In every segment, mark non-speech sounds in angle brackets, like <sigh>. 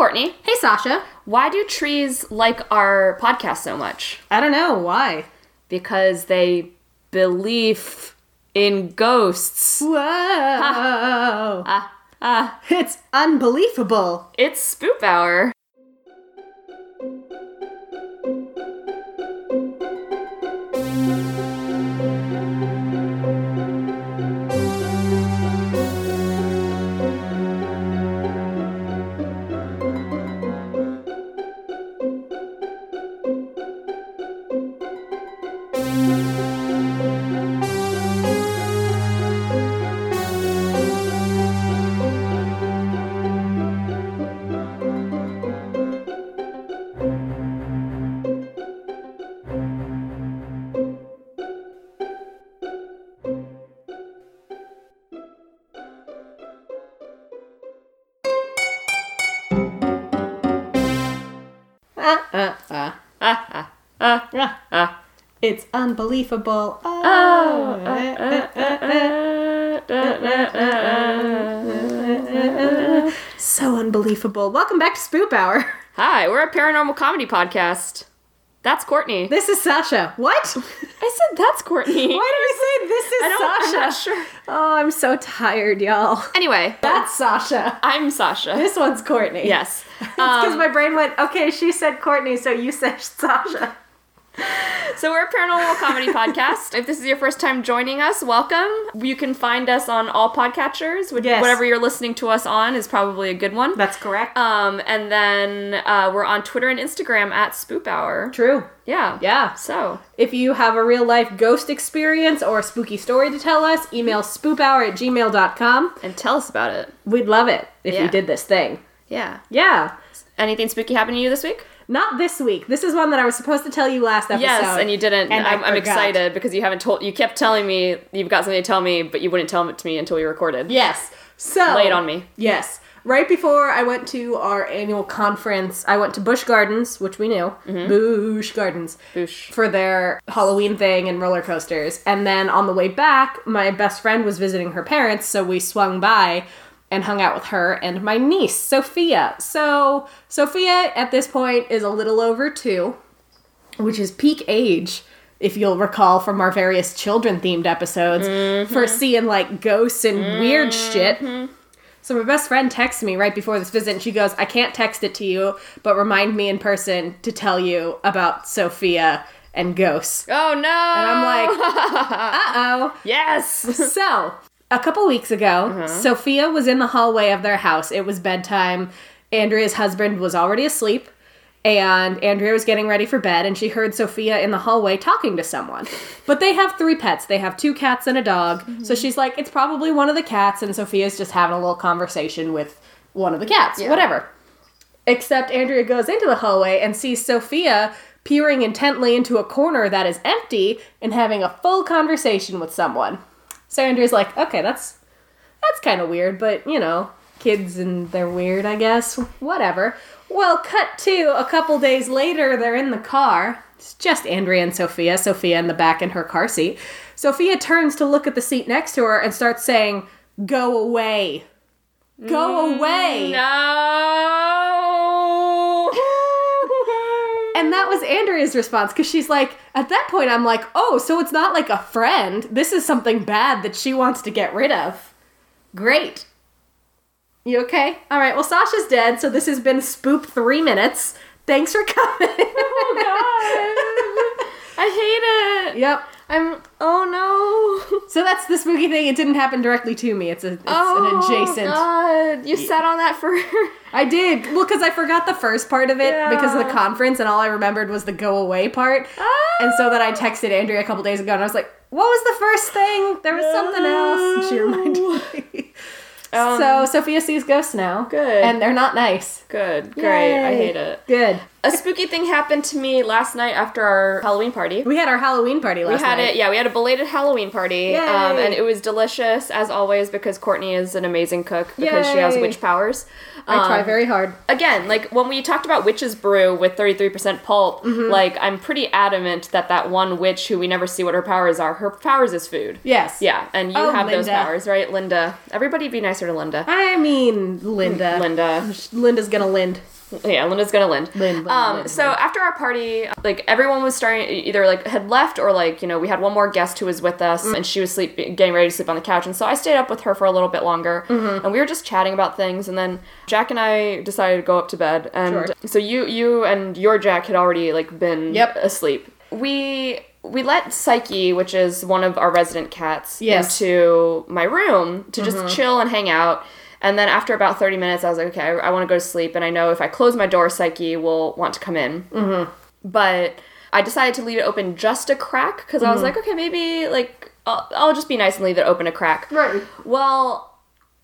Courtney. Hey, Sasha. Why do trees like our podcast so much? I don't know why. Because they believe in ghosts. Whoa. <laughs> Ah, ah. It's unbelievable. It's Spoop Hour. Unbelievable. Oh. So unbelievable. Welcome back to Spoop Hour. Hi, we're a paranormal comedy podcast. That's Courtney. This is Sasha. What? I said that's Courtney. Why do we say this is I Sasha? I'm not sure. Oh, I'm so tired, y'all. Anyway, That's Sasha. I'm Sasha. This one's Courtney. yes. <laughs> It's because Um, my brain went, okay, she said Courtney, so you said Sasha. So we're a paranormal comedy <laughs> podcast. If this is your first time joining us, welcome. You can find us on all podcatchers. Which, Yes. Whatever you're listening to us on is probably a good one. That's correct. Um, and then uh, we're on Twitter and Instagram at Spoop Hour. True. Yeah. Yeah. So If you have a real life ghost experience or a spooky story to tell us, email spoophour at gmail.com. and tell us about it. We'd love it if Yeah. you did this thing. Yeah. Yeah. Anything spooky happened to you this week? Not this week. This is one that I was supposed to tell you last episode. Yes, and you didn't. and I'm, I'm excited because you haven't told. You kept telling me you've got something to tell me, but you wouldn't tell it to me until we recorded. Yes. So Lay it on me. Yes. Right before I went to our annual conference, I went to Busch Gardens, which we knew. Mm-hmm. Busch Gardens. Boosh. For their Halloween thing and roller coasters. And then on the way back, my best friend was visiting her parents, so we swung by and hung out with her and my niece, Sophia. So, Sophia at this point is a little over two, which is peak age, if you'll recall from our various children themed episodes, for mm-hmm. seeing like ghosts and weird mm-hmm. shit. So my best friend texts me right before this visit and she goes, I can't text it to you, but remind me in person to tell you about Sophia and ghosts. Oh no! And I'm like, <laughs> uh-oh. yes. So, a couple weeks ago, uh-huh. Sophia was in the hallway of their house. It was bedtime. Andrea's husband was already asleep, and Andrea was getting ready for bed, and she heard Sophia in the hallway talking to someone. But they have three pets. They have two cats and a dog. So mm-hmm. she's like, it's probably one of the cats, and Sophia's just having a little conversation with one of the cats. Yeah. Whatever. Except Andrea goes into the hallway and sees Sophia peering intently into a corner that is empty and having a full conversation with someone. So Andrea's like, okay, that's that's kind of weird, but you know, kids and they're weird, I guess. Whatever. Well, cut to a couple days later, they're in the car. It's just Andrea and Sophia. Sophia in the back in her car seat. Sophia turns to look at the seat next to her and starts saying, "Go away." Go mm, away. No. And that was Andrea's response because she's like, at that point, I'm like, oh, so it's not like a friend. This is something bad that she wants to get rid of. Great. You okay? All right, well, Sasha's dead, so this has been Spoop three minutes. Thanks for <laughs> coming. oh god. I hate it. yep. I'm. Oh no. So that's the spooky thing. It didn't happen directly to me. It's, a, it's oh an adjacent. Oh god. You sat on that for. <laughs> I did. Well, because I forgot the first part of it because of the conference, and all I remembered was the go away part. And so then I oh. texted Andrea a couple days ago, and I was like, "What was the first thing? There was something else." And <laughs> she reminded me. <laughs> Um, so Sophia sees ghosts now. Good. And they're not nice. Good. Great. I hate it. Good. A spooky thing happened to me last night after our Halloween party. We had our Halloween party last night. We had night. it, yeah. We had a belated Halloween party, um, Yay. and it was delicious as always because Courtney is an amazing cook because she has witch powers. I try Um, very hard. again, like when we talked about witch's brew with 33% pulp, Mm-hmm. like I'm pretty adamant that that one witch who we never see what her powers are, her powers is food. Yes. Yeah, and you Oh, have those powers, right, Linda? Everybody be nicer to Linda. I mean, Linda. Linda. Linda's gonna lind. Yeah, Linda's gonna Lind. Lind, Lind, um, Lind, so after our party, like everyone was starting either like had left or like you know we had one more guest who was with us Mm. and she was sleep getting ready to sleep on the couch and so I stayed up with her for a little bit longer Mm-hmm. and we were just chatting about things and then Jack and I decided to go up to bed and Sure. so you you and your Jack had already like been Yep. asleep. We we let Psyche, which is one of our resident cats, Yes. Mm-hmm. into my room to just chill and hang out. And then after about 30 minutes, I was like, okay, I, I want to go to sleep. And I know if I close my door, Psyche will want to come in. Mm-hmm. But I decided to leave it open just a crack because I was like, okay, maybe like I'll, I'll just be nice and leave it open a crack. Right. Well,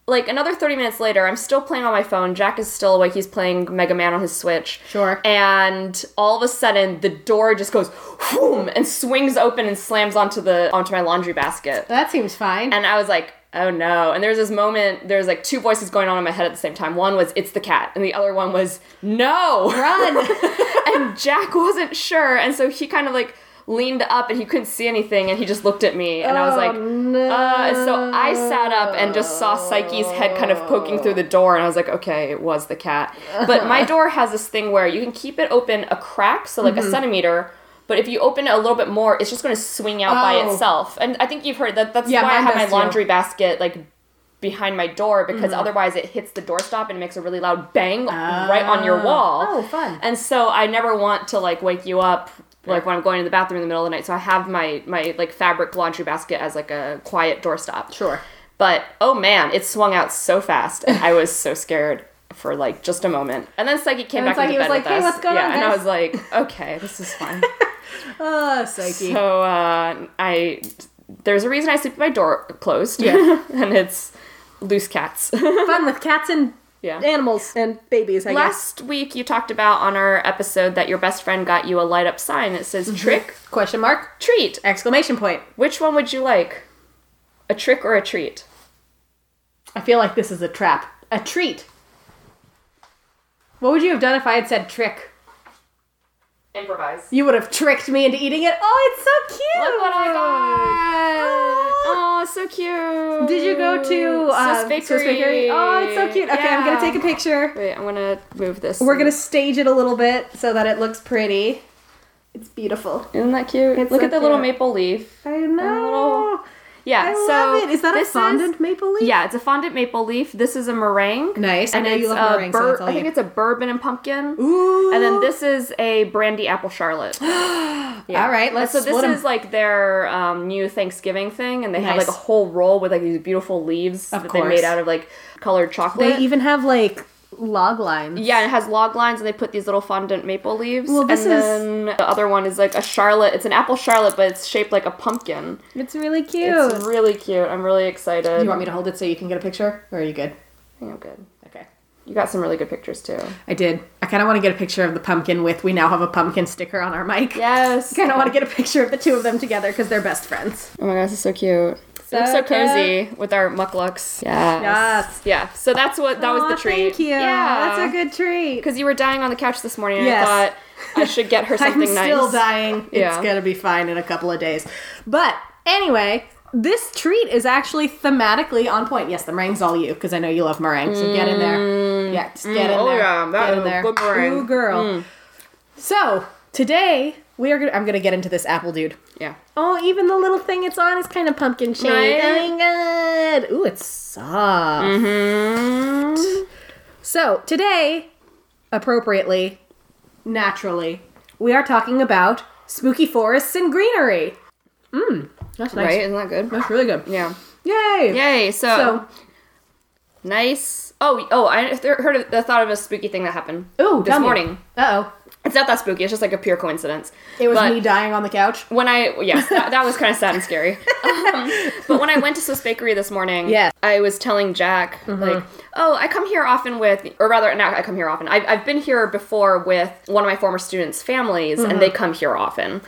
like another 30 minutes later, I'm still playing on my phone. Jack is still awake. He's playing Mega Man on his Switch. Sure. And all of a sudden, the door just goes whoom and swings open and slams onto the onto my laundry basket. That seems fine. And I was like, oh no. And there's this moment, there's like two voices going on in my head at the same time. One was, it's the cat. And the other one was, no. Run. <laughs> and Jack wasn't sure. And so he kind of like leaned up and he couldn't see anything and he just looked at me. And I was Oh, like, no. uh, and so I sat up and just saw Psyche's head kind of poking through the door, and I was like, okay, it was the cat. But my door has this thing where you can keep it open a crack, so like Mm-hmm. a centimeter. But if you open it a little bit more, it's just going to swing out by Oh. itself. And I think you've heard that. That's Yeah, why I have my does too. laundry basket like behind my door because Mm-hmm. otherwise it hits the doorstop and makes a really loud bang right on your wall. Oh, fun. And so I never want to like wake you up like when I'm going to the bathroom in the middle of the night. So I have my my like fabric laundry basket as like a quiet doorstop. Sure. But oh man, it swung out so fast. And I was so scared for like just a moment. And then Psyche came And back Psyche into was bed like, with "Hey, us. what's going yeah, on, and I was like, okay, this is fine. Oh, <laughs> <laughs> Psyche. so uh, I there's a reason I sleep with my door closed. Yeah. <laughs> and it's loose cats. Fun with cats and yeah. animals and babies, I guess. Last week you talked about on our episode that your best friend got you a light up sign that says Mm-hmm. trick, Question mark. treat. Exclamation point. Which one would you like? A trick or a treat? I feel like this is a trap. A treat. What would you have done if I had said trick? Improvise. You would have tricked me into eating it. Oh, it's so cute. Look what I got! Aw. Oh, so cute. Did you go to uh, Swiss Swiss Bakery? Oh, it's so cute. Okay, I'm gonna take a picture. Wait, I'm gonna move this. We're gonna stage it a little bit so that it looks pretty. It's beautiful. Isn't that cute? It's Look so at the little maple leaf. I know. Yeah, I so love it. Is that a fondant maple leaf? Yeah, it's a fondant maple leaf. This is a meringue. Nice. I know you love meringue, bur- all I think you- it's a bourbon and pumpkin. Ooh. And then this is a brandy apple charlotte. <gasps> Yeah. All right, let's So this split 'em. is like their um, new Thanksgiving thing, and they have like a whole roll with like these beautiful leaves Of that they course. made out of like colored chocolate. They even have like log lines. yeah, it has log lines, and they put these little fondant maple leaves. Well, this and is- then the other one is like a charlotte. It's an apple charlotte, but it's shaped like a pumpkin. It's really cute. It's really cute. I'm really excited. Do you want me to hold it so you can get a picture? Or are you good? I think I'm good. Okay. You got some really good pictures too. I did. I kind of want to get a picture of the pumpkin with. We now have a pumpkin sticker on our mic. Yes. <laughs> Kind of want to get a picture of the two of them together because they're best friends. Oh my gosh, it's so cute. So looks so cute. cozy with our mucklucks. Yes. Yes. Yeah. So that's what that was Aw, the treat. Thank you. Yeah. That's a good treat. Because you were dying on the couch this morning, and Yes. I thought I should get her something <laughs> I'm something nice. still dying. Yeah. It's gonna be fine in a couple of days. But anyway, this treat is actually thematically on point. Yes, the meringue's all you because I know you love meringue. So get in there. Mm. Yeah, just get in there. oh there. yeah, that get is in a there. good meringue. Ooh, girl. Mm. So today we are. Gonna, I'm gonna get into this apple dude. Yeah. Oh, even the little thing it's on is kind of pumpkin shaped. Right? Oh god. Ooh, it's soft. Mm-hmm. So, today, appropriately, naturally, we are talking about spooky forests and greenery. Mmm, that's nice. Right? Isn't that good? That's really good. Yeah. Yay! Yay. So, So, nice. Oh, oh! I th- heard. Of, I thought of a spooky thing that happened ooh, this morning. Uh oh. It's not that spooky. It's just like a pure coincidence. It was But- me dying on the couch. when I yes, that, that was kind of sad and scary. <laughs> Um, but when I went to Swiss Bakery this morning, Yes. I was telling Jack like, oh, I come here often with, or rather, not I come here often. I've I've been here before with one of my former students' families, and they come here often.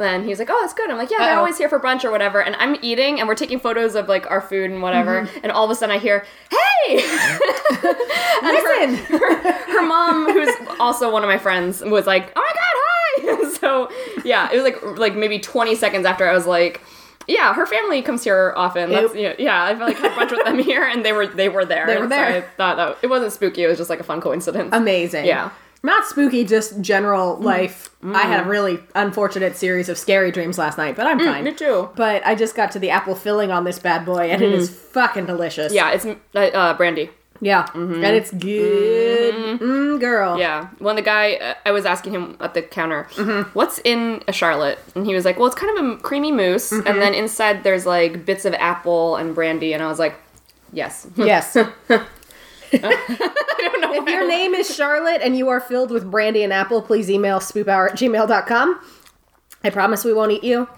And he's like, "Oh, that's good." I'm like, "Yeah, they're Uh-oh. always here for brunch or whatever." And I'm eating, and we're taking photos of like our food and whatever. Mm-hmm. And all of a sudden, I hear, "Hey!" <laughs> and her- Listen! her, her mom, who's also one of my friends, was like, "Oh my god, hi!" <laughs> so yeah, it was like like maybe 20 seconds after I was like Yeah, her family comes here often. That's, yeah, yeah, I've like had a bunch with them here, and they were they were there. They were and so there. I thought that it wasn't spooky. It was just like a fun coincidence. Amazing. Yeah. Not spooky, just general Mm. life. I had a really unfortunate series of scary dreams last night, but I'm fine. Mm, me too. But I just got to the apple filling on this bad boy, and it is fucking delicious. Mm. Yeah, it's uh, uh, brandy. Yeah. And it's good. Mm, girl. Yeah, when the guy uh, I was asking him at the counter, what's in a Charlotte, and he was like, "Well, it's kind of a creamy mousse, and then inside there's like bits of apple and brandy," and I was like, "Yes." Yes. <laughs> I don't know. if your name is Charlotte and you are filled with brandy and apple, please email spoophour at gmail.com. I promise we won't eat you.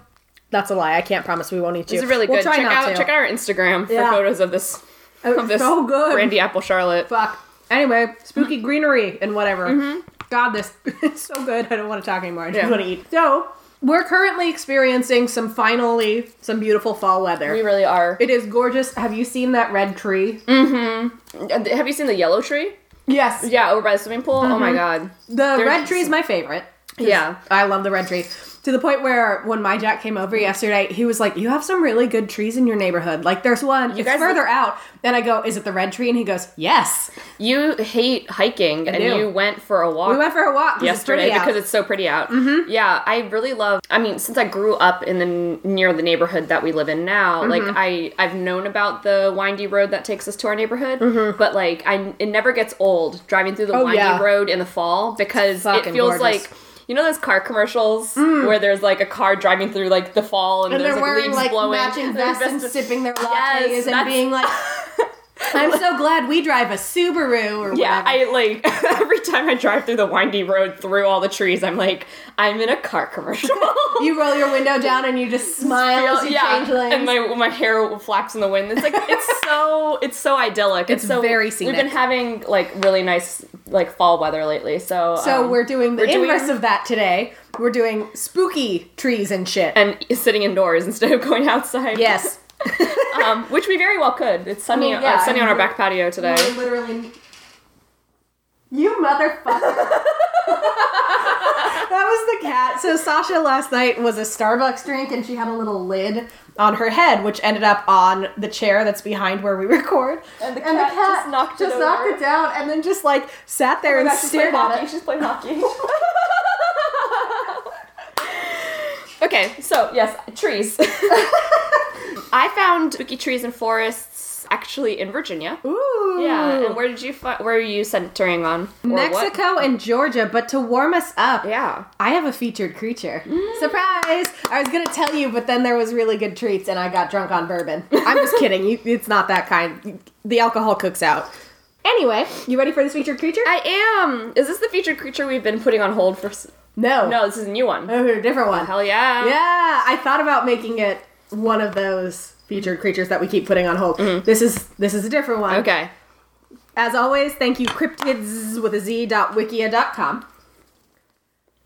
That's a lie. I can't promise we won't eat you. Is really We'll good. try check not out to. check out our Instagram for Yeah. photos of this Oh, of this so good. brandy apple Charlotte. Fuck. Anyway, spooky <laughs> greenery and whatever. Mm-hmm. God, this <laughs> is so good. I don't want to talk anymore. I just Yeah. want to eat. So, we're currently experiencing some finally some beautiful fall weather. We really are. it is gorgeous. Have you seen that red tree? Uh, Have you seen the yellow tree? Yes. Yeah, over by the swimming pool. Oh my god. The red tree is my favorite. Yeah. I love the red tree. To the point where when my Jack came over yesterday, he was like, You have some really good trees in your neighborhood. Like, there's one, it's guys- further out. And I go, Is it the red tree? And he goes, Yes. You hate hiking, and do. you went for a walk. We went for a walk it's yesterday out. because it's so pretty out. Mm-hmm. Yeah, I really love. I mean, since I grew up in the near the neighborhood that we live in now, Mm-hmm. like I I've known about the windy road that takes us to our neighborhood, but like I it never gets old driving through the Mm-hmm. Oh, windy yeah. road in the fall because it feels gorgeous. like. You know those car commercials mm. where there's like a car driving through like the fall and, And there's they're like wearing leaves like blowing. matching <laughs> vests and sipping their lattes Yes, and being like, <laughs> I'm so <laughs> glad we drive a Subaru or Yeah, whatever. I like every time I drive through the windy road through all the trees, I'm like, I'm in a car commercial. you roll your window down and you just smile as you change lanes. and my my hair flaps in the wind. It's like it's so it's so idyllic. It's, It's so very scenic. We've been having like really nice like fall weather lately. So so um, we're doing the we're doing- inverse of that today. We're doing spooky trees and shit. and sitting indoors <laughs> instead of going outside. yes. <laughs> um, which we very well could. It's sunny. I mean, uh, yeah, it's sunny on our back patio today. We're literally. You motherfucker. <laughs> that was the cat. So Sasha last night was a Starbucks drink and she had a little lid on her head, which ended up on the chair that's behind where we <laughs> record. And the cat just knocked it just knocked it down and then just like sat there oh and She's stared at hockey. it. She's playing hockey. <laughs> okay, so yes, trees. I found spooky trees and forests actually in Virginia. Ooh. Yeah, and where did you find? Where are you centering on? Or what? Mexico and Georgia, but to warm us up, Yeah. I have a featured creature. Mm. Surprise! I was gonna tell you, but then there was really good treats, and I got drunk on bourbon. I'm just <laughs> kidding. You, it's not that kind. The alcohol cooks out. Anyway, you ready for this featured creature? I am. Is this the featured creature we've been putting on hold for? s- no. No, this is a new one. Oh, a different one. Hell yeah. Yeah, I thought about making it one of those featured creatures that we keep putting on hold. Mm-hmm. This is this is a different one. Okay. As always, thank you cryptids with a z dot wikia dot com.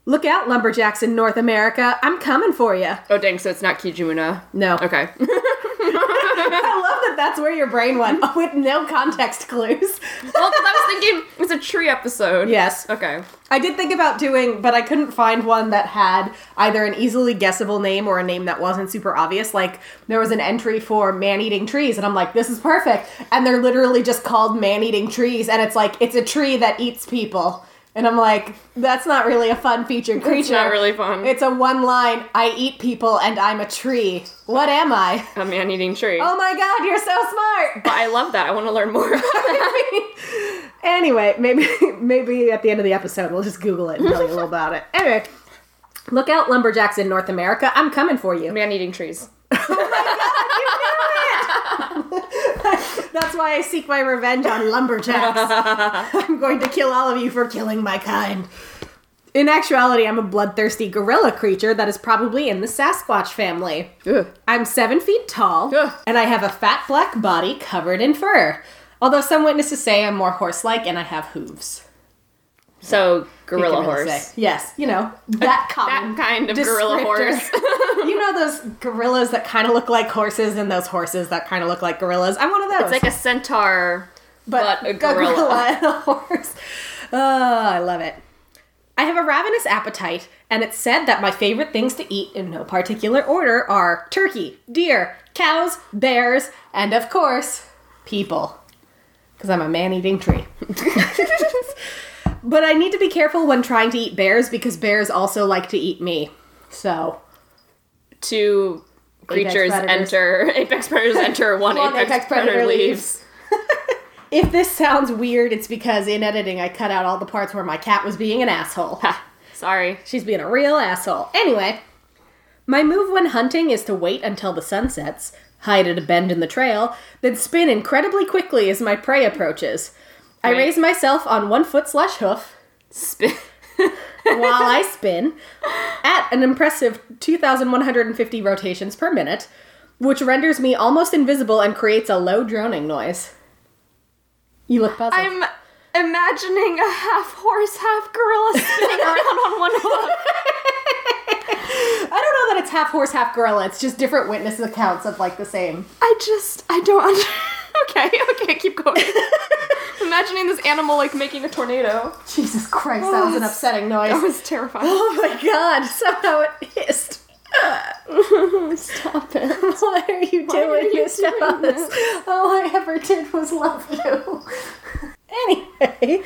Look out, lumberjacks in North America. I'm coming for you. Oh dang! So it's not Kijimuna. No. Okay. <laughs> <laughs> I love that that's where your brain went <laughs> with no context clues. well, 'cause I was thinking it's a tree episode. yes. Okay. I did think about doing, but I couldn't find one that had either an easily guessable name or a name that wasn't super obvious. Like, there was an entry for man eating trees, and I'm like, this is perfect. And they're literally just called man eating trees, and it's like, it's a tree that eats people. And I'm like, that's not really a fun featured creature. It's not really fun. It's a one line, I eat people and I'm a tree. What am I? a man-eating tree. Oh my god, you're so smart! But I love that. I want to learn more. <laughs> anyway, maybe maybe at the end of the episode we'll just Google it and tell you a little about it. Anyway, look out, lumberjacks in North America. I'm coming for you. man-eating trees. Oh <laughs> That's why I seek my revenge on lumberjacks. <laughs> I'm going to kill all of you for killing my kind. In actuality, I'm a bloodthirsty gorilla creature that is probably in the Sasquatch family. Ugh. I'm seven feet tall, Ugh. and I have a fat black body covered in fur. Although some witnesses say I'm more horse-like and I have hooves. So gorilla horse. Yes, you know that <laughs> common. That kind of gorilla horse. <laughs> you know those gorillas that kind of look like horses, and those horses that kind of look like gorillas. I'm one of those. It's like a centaur, but, a gorilla. and a <laughs> horse. Oh, I love it. I have a ravenous appetite, and it's said that my favorite things to eat in no particular order are turkey, deer, cows, bears, and of course, people. Because I'm a man eating tree. But I need to be careful when trying to eat bears because bears also like to eat me. So, Two creatures predators. enter. <laughs> Apex predators enter. One, One apex, apex predator, predator leaves. <laughs> if this sounds weird, it's because in editing I cut out all the parts where my cat was being an asshole. Ha, Sorry. She's being a real asshole. Anyway, my move when hunting is to wait until the sun sets, hide at a bend in the trail, then spin incredibly quickly as my prey approaches. I Right. raise myself on one foot slash hoof Spin. <laughs> while I <laughs> spin at an impressive 2,150 rotations per minute, which renders me almost invisible and creates a low droning noise. You look puzzled. I'm imagining a half horse, half gorilla spinning around on one <laughs> hook. I don't know that it's half horse, half gorilla. It's just different witness accounts of like the same. I just, I don't under- <laughs> Okay, okay, keep going. <laughs> imagining this animal like making a tornado. Jesus Christ, that was an upsetting noise. That was terrifying. Oh my god, somehow it hissed. <laughs> Stop it. Why are you doing are you this to doing us? All I ever did was love you. anyway.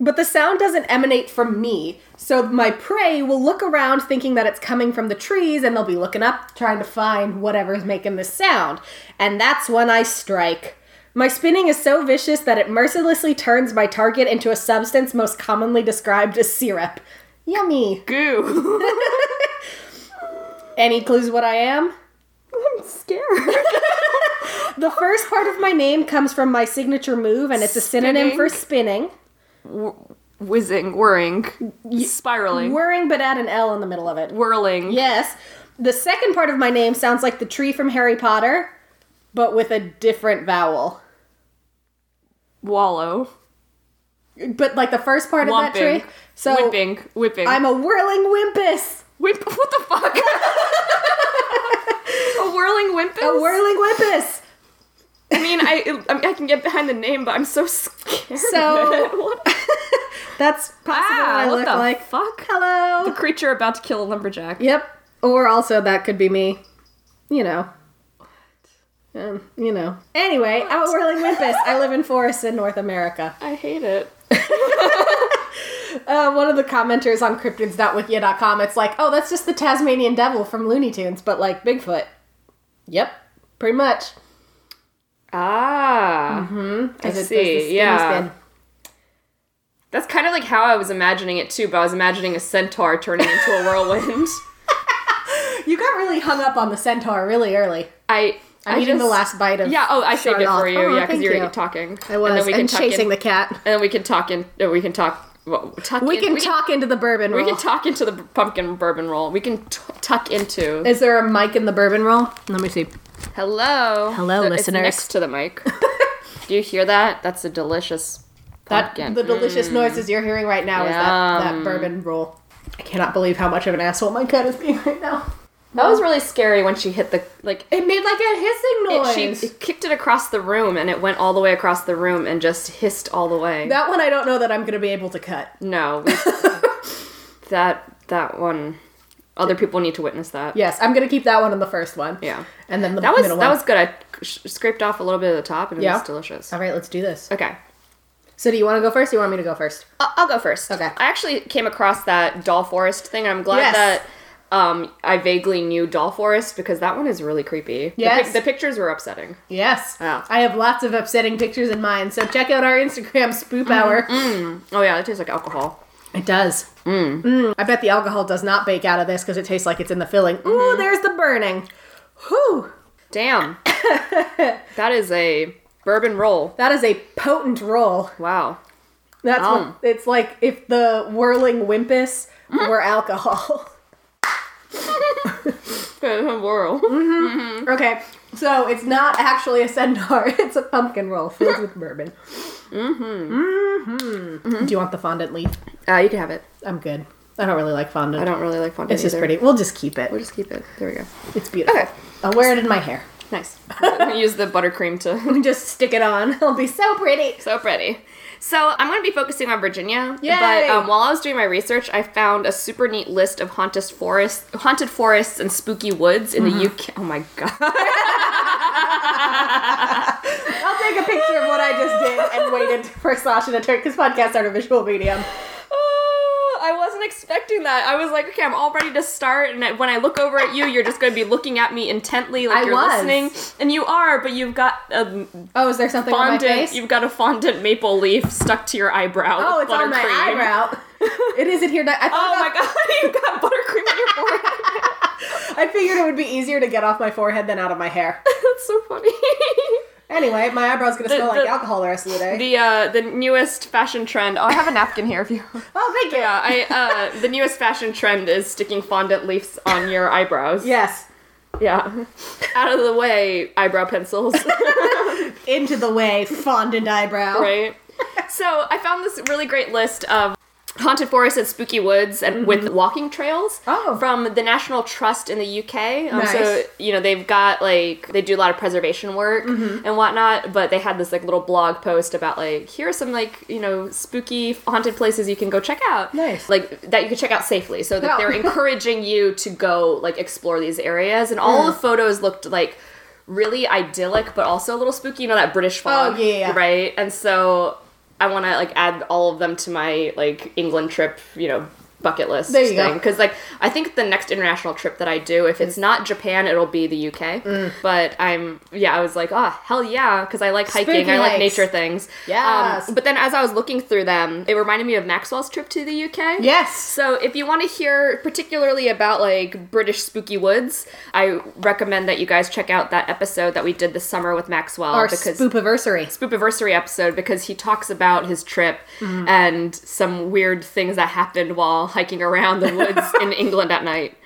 But the sound doesn't emanate from me, so my prey will look around thinking that it's coming from the trees and they'll be looking up trying to find whatever's making this sound. And that's when I strike. My spinning is so vicious that it mercilessly turns my target into a substance most commonly described as syrup. Yummy. Goo. <laughs> Any clues what I am? I'm scared. <laughs> The first part of my name comes from my signature move, and it's a synonym for spinning. Whizzing, whirring, spiraling, Whirring, but add an L in the middle of it. whirling. Yes. The second part of my name sounds like the tree from Harry Potter, but with a different vowel. Wallow. But like the first part of that Lumping. tree. So whipping. Whipping. I'm a whirling whimpus. Whip. <laughs> What the fuck? a whirling whimpus? <laughs> A whirling whimpus. I mean, I, I I can get behind the name, but I'm so scared. So- <laughs> what? That's possibly Ah, what I what look like. fuck? Hello. The creature about to kill a lumberjack. Yep. Or also that could be me. You know. What? Um, you know. Anyway, a whirling whimpus. I live in forests in North America. <laughs> I hate it. <laughs> Uh, one of the commenters on cryptids.wikia.com, it's like, oh, that's just the Tasmanian devil from Looney Tunes, but like Bigfoot. Yep, pretty much. Ah. Mm-hmm. I see, yeah. That's kind of like how I was imagining it too, but I was imagining a centaur turning into a whirlwind. <laughs> <laughs> You got really hung up on the centaur really early. I. I'm I eating the last bite of. Yeah. Oh, I saved it for you. Oh, yeah, because you were talking. I was, And then we can and tuck chasing in, the cat. And then we can talk in. uh, We can talk. Well, tuck We in- can talk into the bourbon roll. We can talk into the pumpkin bourbon roll. We can t- tuck into. Is there a mic in the bourbon roll? Let me see. Hello. Hello, The- listeners. It's next to the mic. <laughs> Do you hear that? That's a delicious That pumpkin. the delicious mm. noises you're hearing right now is that, that bourbon roll. I cannot believe how much of an asshole my cat is being right now. That was really scary when she hit the like. It made like a hissing It, noise. she it kicked it across the room and it went all the way across the room and just hissed all the way. that one I don't know that I'm gonna be able to cut. no, we, <laughs> that that one. Other people need to witness that. Yes, I'm gonna keep that one in the first one. Yeah. And then the That was that one. was good. I sh- scraped off a little bit of the top and it Yeah. was delicious. All right, let's do this. Okay. So, do you want to go first? Or you want me to go first? I'll, I'll go first. Okay. I actually came across that Doll Forest thing. I'm glad Yes. that um, I vaguely knew Doll Forest because that one is really creepy. The Yes. pic- The, pictures were upsetting. Yes. Yeah. I have lots of upsetting pictures in mind. So check out our Instagram spoop hour. Oh yeah, it tastes like alcohol. It does. Mm. I bet the alcohol does not bake out of this because it tastes like it's in the filling. Ooh, Mm-hmm. there's the burning. Whew. Damn. <laughs> that is a bourbon roll. That is a potent roll. Wow. That's Um. what it's like if the whirling whimpus were alcohol. <laughs> <laughs> Whirl. okay, so it's not actually a centaur; <laughs> it's a pumpkin roll filled with bourbon. Mm-hmm. Mm-hmm. Do you want the fondant leaf? Uh, you can have it. I'm good. I don't really like fondant. I don't really like fondant It's just either. pretty. We'll just keep it. We'll just keep it. There we go. It's beautiful. Okay. I'll wear it in my hair. Nice. <laughs> Use the buttercream to Just stick it on. It'll be so pretty. so pretty. So I'm going to be focusing on Virginia. Yay! But um, while I was doing my research, I found a super neat list of haunted forests, haunted forests and spooky woods in the UK. Oh my god! <laughs> I'll take a picture of what I just did and waited for Sasha to turn because podcasts are a visual medium. I wasn't expecting that. I was like, okay, I'm all ready to start, and I- when I look over at you, you're just going to be looking at me intently, like I you're was. listening, and you are, but you've got a Oh, is there something on my fondant. face? You've got a fondant maple leaf stuck to your eyebrow. oh, it's on my eyebrow. <laughs> it isn't here. I thought Oh my about- god, <laughs> you've got buttercream on your forehead. <laughs> I figured it would be easier to get off my forehead than out of my hair. That's so funny. Anyway, my eyebrow's gonna The- smell like the- alcohol the rest of the day. the uh, the newest fashion trend. Oh, I have a napkin here if you. <laughs> oh, thank you. Yeah, I uh, the newest fashion trend is sticking fondant leaves on your eyebrows. Yes. Yeah. Out of the way, eyebrow pencils. <laughs> Into the way, fondant eyebrow. right? So I found this really great list of haunted forests and spooky woods and with walking trails Mm-hmm. Oh. from the National Trust in the UK. Um, So you know they've got like they do a lot of preservation work Mm-hmm. and whatnot. But they had this like little blog post about like here are some like you know spooky haunted places you can go check out. Nice. like that you can check out safely. So that Oh. they're <laughs> encouraging you to go like explore these areas. And all Mm. the photos looked like really idyllic, but also a little spooky. You know that British fog, Oh, yeah, yeah. right? And so I want to like add all of them to my like England trip, you know, bucket list thing. Because like I think the next international trip that I do, if it's not Japan, it'll be the UK. Mm. But I'm yeah, I was like, oh hell yeah, because I like hiking, Spooky I like hikes. nature things. Yes. Um, but then as I was looking through them, it reminded me of Maxwell's trip to the UK. Yes. So if you want to hear particularly about like British spooky woods, I recommend that you guys check out that episode that we did this summer with Maxwell Our because spoopiversary. spoopiversary episode because he talks about his trip Mm-hmm. and some weird things that happened while hiking around the woods <laughs> in England at night.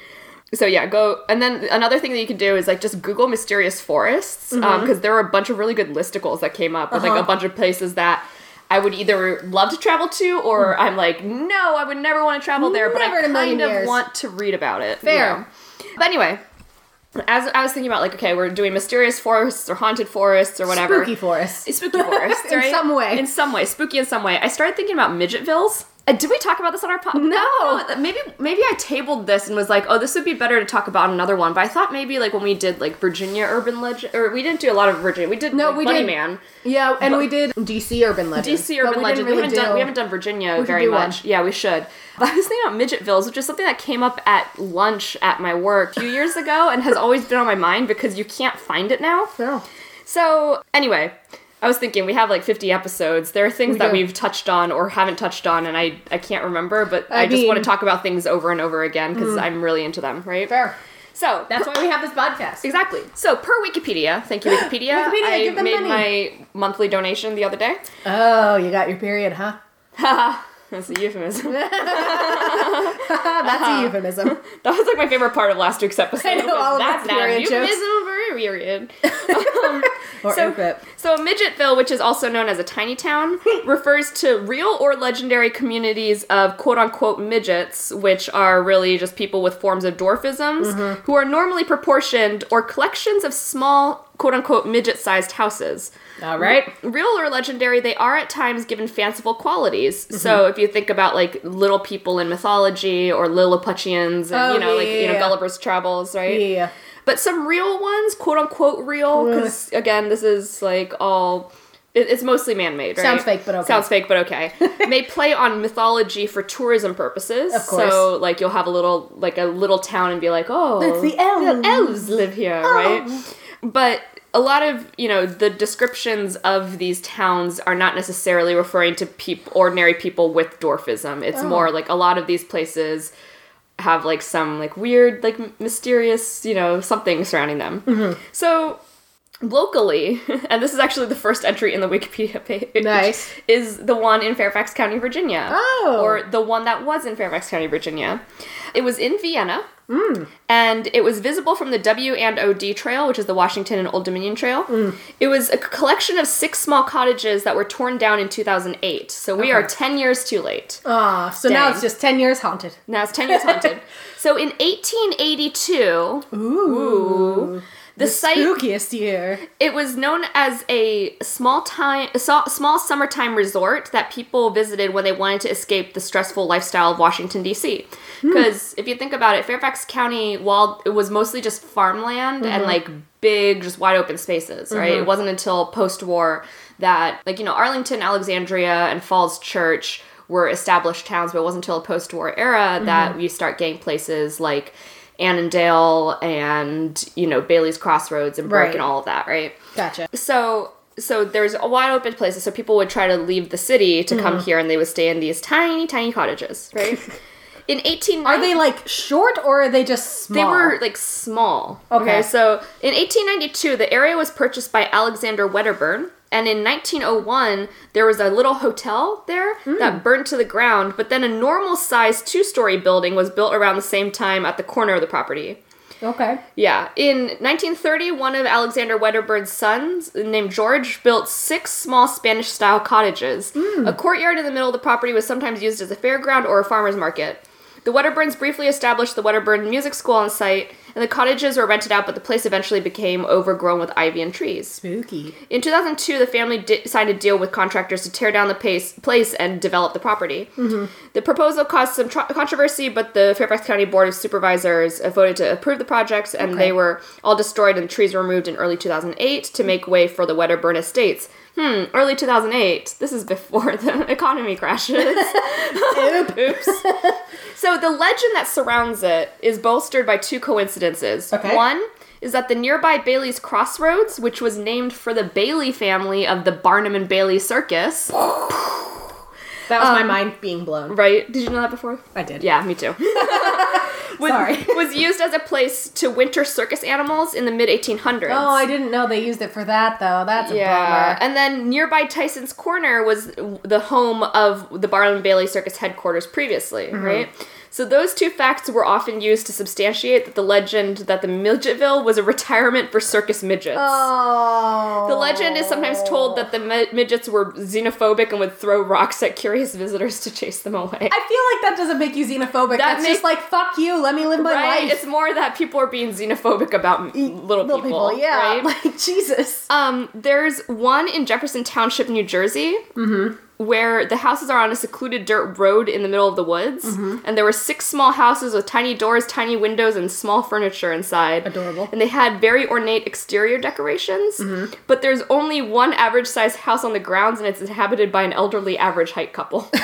So yeah, go and then another thing that you can do is like just Google mysterious forests because there were a bunch of really good listicles that came up with like Mm-hmm. Uh-huh. a bunch of places that I would either love to travel to or I'm like no, I would never want to travel there, but. Never in I a kind of years. want to read about it. you Fair. know. But anyway, as I was thinking about like okay, we're doing mysterious forests or haunted forests or whatever. Spooky forests. Spooky forests, <laughs> In right? some way. In some way, spooky in some way. I started thinking about midgetvilles. Uh, did we talk about this on our podcast? No. Maybe maybe I tabled this and was like, oh, this would be better to talk about another one. But I thought maybe like when we did like Virginia urban legend, or we didn't do a lot of Virginia. We did No, like, we Bunny did- Man, Yeah, and we did DC urban legend. DC urban we legend. didn't we haven't done we haven't done Virginia should very do one. much. Yeah, we should. But I was thinking about midgetvilles, which is something that came up at lunch at my work a few years ago and has always been on my mind because you can't find it now. No. So, anyway, I was thinking we have like 50 episodes. There are things We that do. we've touched on or haven't touched on, and I, I can't remember, but I, I just want to talk about things over and over again because mm. I'm really into them, right? Fair. So, That's why we have this podcast. Exactly. So, per Wikipedia, thank you, Wikipedia. Wikipedia, I made money. my monthly donation the other day. Oh, you got your period, huh? <laughs> That's a euphemism. <laughs> That's Uh-huh. a euphemism. <laughs> That was like my favorite part of last week's episode. I know, all That's our not a period jokes." euphemism for a period. <laughs> Um, Or So- infant. So, Midgetville, which is also known as a tiny town, refers to real or legendary communities of quote unquote midgets, which are really just people with forms of dwarfisms Mm-hmm. who are normally proportioned or collections of small quote unquote midget sized houses. All right. Real or legendary, they are at times given fanciful qualities. Mm-hmm. So if you think about like little people in mythology or Lilliputians and Oh, you know yeah, like you know. Gulliver's Travels, right? Yeah. But some real ones, quote unquote real, because again, this is like all it's mostly man-made, right? Sounds fake, but okay. Sounds fake, but okay. <laughs> may play on mythology for tourism purposes. Of course. So, like, you'll have a little, like, a little town and be like, oh, It's the elves. elves live here, right? But a lot of, you know, the descriptions of these towns are not necessarily referring to peop- ordinary people with dwarfism. It's Oh. more like a lot of these places have like some like weird like mysterious you know something surrounding them Mm-hmm. so locally <laughs> and this is actually the first entry in the wikipedia <laughs> page Nice. is the one in fairfax county virginia Oh. or the one that was in fairfax county virginia it was in vienna Mm. and it was visible from the W and OD Trail, which is the Washington and Old Dominion Trail. Mm. It was a collection of six small cottages that were torn down in 2008. So we are 10 years too late. Ah, so now it's just 10 years haunted. Now it's 10 years haunted. <laughs> so in 1882, Ooh. The, site Spookiest year. it was known as a small time small summertime resort that people visited when they wanted to escape the stressful lifestyle of Washington D.C. Because hmm. if you think about it, Fairfax County, while it was mostly just farmland and mm-hmm. like big, just wide open spaces, right? It mm-hmm. wasn't until post-war that like you know Arlington, Alexandria, and Falls Church were established towns, but it wasn't until the post-war era that mm-hmm. you start getting places like Annandale and you know Bailey's Crossroads and Burke Right. and all of that, right? Gotcha. So so there's a wide open places, so people would try to leave the city to Mm-hmm. come here, and they would stay in these tiny, tiny cottages, right? <laughs> In 18, Are they like short or are they just small? They were like small. Okay. So in 1892, the area was purchased by Alexander Wedderburn. And in 1901, there was a little hotel there Hmm. that burned to the ground, but then a normal sized two story building was built around the same time at the corner of the property. Okay. Yeah. In 1930, one of Alexander Wedderburn's sons, named George, built six small Spanish style cottages. A courtyard in the middle of the property was sometimes used as a fairground or a farmer's market. The Wedderburns briefly established the Wedderburn Music School on site, and the cottages were rented out, but the place eventually became overgrown with ivy and trees. Spooky. In 2002, the family di- signed a deal with contractors to tear down the pace- place and develop the property. Mm-hmm. The proposal caused some tro- controversy, but the Fairfax County Board of Supervisors voted to approve the projects, and Okay. they were all destroyed and the trees were removed in early 2008 to make way for the Wedderburn Estates. Hmm, early 2008. This is before <laughs> the economy crashes. <laughs> <laughs> Oops. so the legend that surrounds it is bolstered by two coincidences. Okay. One is that the nearby Bailey's Crossroads, which was named for the Bailey family of the Barnum and Bailey Circus, That was Um, my mind being blown. right? Did you know that before? I did. Yeah, me too. <laughs> was, Sorry. was used as a place to winter circus animals in the mid 1800s. Oh, I didn't know they used it for that though. That's a Yeah, bummer. and then nearby Tyson's Corner was the home of the Barnum and Bailey Circus headquarters previously, Mm-hmm. right? So those two facts were often used to substantiate that the legend that the Midgetville was a retirement for circus midgets. Oh. The legend is sometimes told that the midgets were xenophobic and would throw rocks at curious visitors to chase them away. I feel like that doesn't make you xenophobic. That That's makes- just like fuck you. Let me live my right? life. It's more that people are being xenophobic about little, Little people, people, yeah. right? <laughs> Like Jesus. Um, there's one in Jefferson Township, New Jersey, Mm-hmm. Where the houses are on a secluded dirt road in the middle of the woods, Mm-hmm. and there were six small houses with tiny doors, tiny windows, and small furniture inside. Adorable. And they had very ornate exterior decorations, Mm-hmm. but there's only one average-sized house on the grounds, and it's inhabited by an elderly average height couple. <laughs>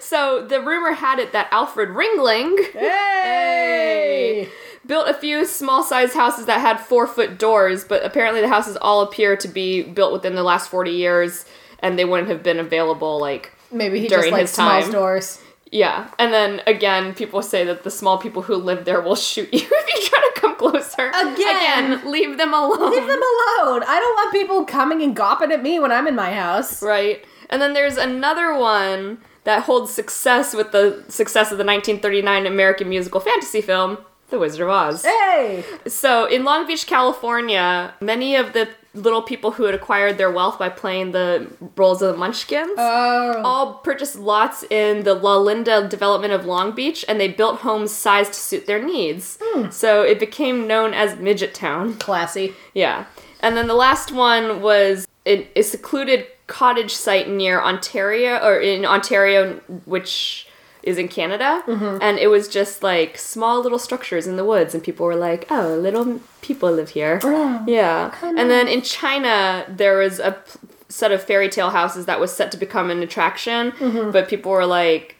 so the rumor had it that Alfred Ringling <laughs> Hey. built a few small sized houses that had four foot doors, but apparently the houses all appear to be built within the last 40 years and they wouldn't have been available, like, Maybe he During just like his small time. doors. yeah. And then again, people say that the small people who live there will shoot <laughs> you if you try to come closer. Again. Again, leave them alone. Leave them alone. I don't want people coming and gopping at me when I'm in my house. Right. And then there's another one that holds success with the success of the 1939 American musical fantasy film, The Wizard of Oz. Hey. So, in Long Beach, California, many of the little people who had acquired their wealth by playing the roles of the Munchkins Oh. all purchased lots in the La Linda development of Long Beach and they built homes sized to suit their needs. Hmm. So, it became known as Midget Town. Classy. Yeah. And then the last one was a secluded cottage site near Ontario, or in Ontario, which is in Canada. Mm-hmm. And it was just like small little structures in the woods, and people were like, oh, little people live here. Oh, yeah. And then in China, there was a p- set of fairy tale houses that was set to become an attraction, mm-hmm. but people were like,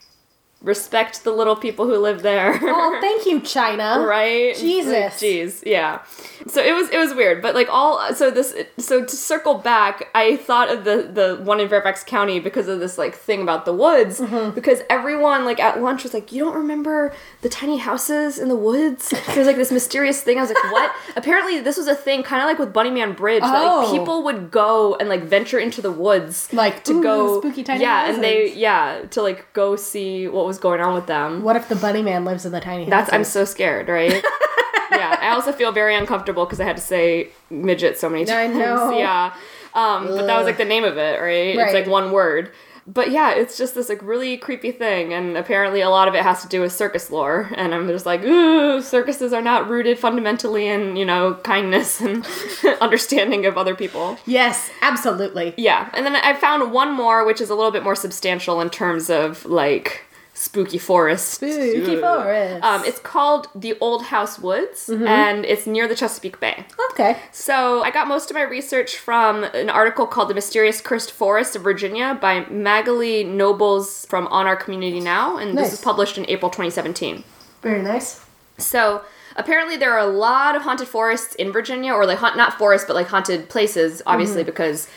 respect the little people who live there. <laughs> Oh, thank you, China. right Jesus. Like, jeez yeah so it was it was weird but like all so this so to circle back i thought of the the one in fairfax county because of this like thing about the woods Mm-hmm. because everyone like at lunch was like you don't remember the tiny houses in the woods there's like this mysterious thing i was like what <laughs> apparently this was a thing kind of like with bunnyman bridge that like Oh. people would go and like venture into the woods Like, to go spooky tiny yeah and they yeah to like go see what was going on with them What if the bunny man lives in the tiny house? that's I'm so scared, right? <laughs> yeah, I also feel very uncomfortable because I had to say midget so many <laughs> I times. know. Yeah, um, but that was like the name of it, right? Right. It's like one word. but yeah, it's just this like really creepy thing, and apparently a lot of it has to do with circus lore. And I'm just like, ooh, circuses are not rooted fundamentally in you know kindness and <laughs> understanding of other people. Yes, absolutely. Yeah, and then I found one more, which is a little bit more substantial in terms of like spooky forest. Spooky forest. Um, it's called the Old House Woods, and it's near the Chesapeake Bay. Okay. So I got most of my research from an article called "The Mysterious Cursed Forest of Virginia" by Magali Nobles from On Our Community Now, and Nice. this was published in April 2017. Very nice. So apparently there are a lot of haunted forests in Virginia, or like haunt, not forests, but like haunted places, obviously because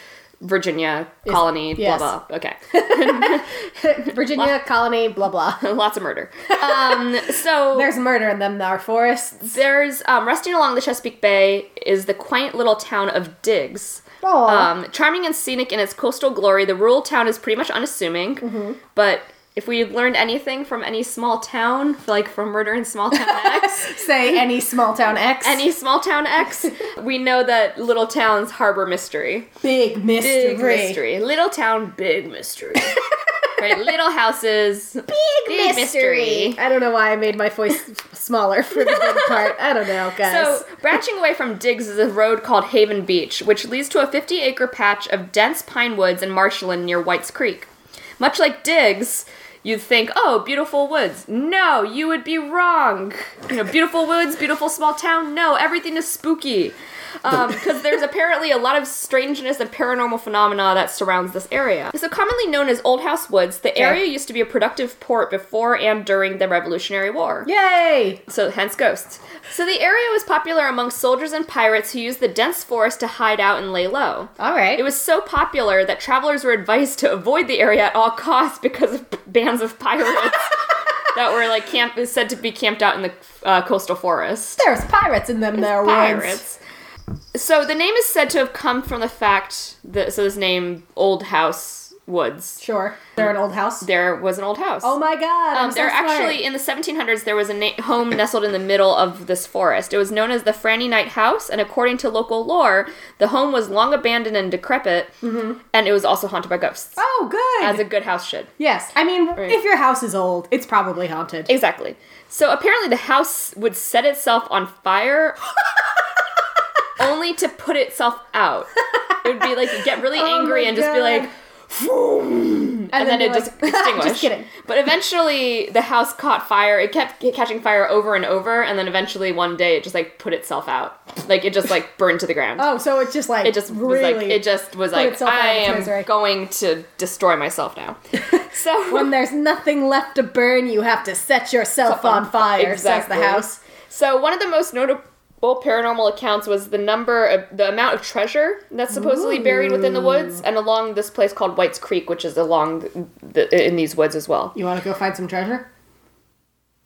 Virginia colony, yes. blah blah. Okay, <laughs> Virginia colony, blah blah. <laughs> lots of murder. Um, so There's murder in them, our forests. there's um, resting along the Chesapeake Bay is the quaint little town of Diggs. Oh, Um, charming and scenic in its coastal glory, the rural town is pretty much unassuming. Mm-hmm. But if we've learned anything from any small town, like from Murder in Small Town <laughs> X, say any small town X. any small town X, <laughs> we know that little towns harbor mystery. big mystery. Big mystery. Little town, big mystery. <laughs> right? Little houses, big, mystery. I don't know why I made my voice smaller for the good part. I don't know, guys. So, branching away from Diggs is a road called Haven Beach, which leads to a 50 acre patch of dense pine woods and marshland near White's Creek. Much like Diggs, you'd think, oh, beautiful woods. No, you would be wrong. You know, beautiful woods, beautiful small town. No, everything is spooky. Because there's apparently a lot of strangeness and paranormal phenomena that surrounds this area. So, commonly known as Old House Woods, the area used to be a productive port before and during the Revolutionary War. Yay! So hence ghosts. So the area was popular among soldiers and pirates who used the dense forest to hide out and lay low. All right. It was so popular that travelers were advised to avoid the area at all costs because of bands of pirates <laughs> that were like camp is said to be camped out in the uh, coastal forest. There's pirates in them there woods. So the name is said to have come from the fact that so this name Old House Woods. Sure. They're an old house. There was an old house. Oh my god. Um, so there smart. actually in the 1700s there was a na- home nestled in the middle of this forest. It was known as the Franny Knight House, and according to local lore, the home was long abandoned and decrepit, and it was also haunted by ghosts, Oh, good. as a good house should. yes. I mean, if your house is old, it's probably haunted. Exactly. So apparently the house would set itself on fire. <laughs> only to put itself out. It would be like get really <laughs> Oh angry and just be like, and, then, be it like, <laughs> just extinguished. Just kidding. But eventually, the house caught fire. It kept catching fire over and over, and then eventually one day it just like put itself out. Like it just like burned to the ground. Oh, so it just like It just was really like it just was like I am going to destroy myself now. <laughs> So when there's nothing left to burn, you have to set yourself on fire. Exactly. Says the house. So one of the most notable paranormal accounts was the number of the amount of treasure that's supposedly buried within the woods and along this place called White's Creek, which is along the, the, in these woods as well. You want to go find some treasure?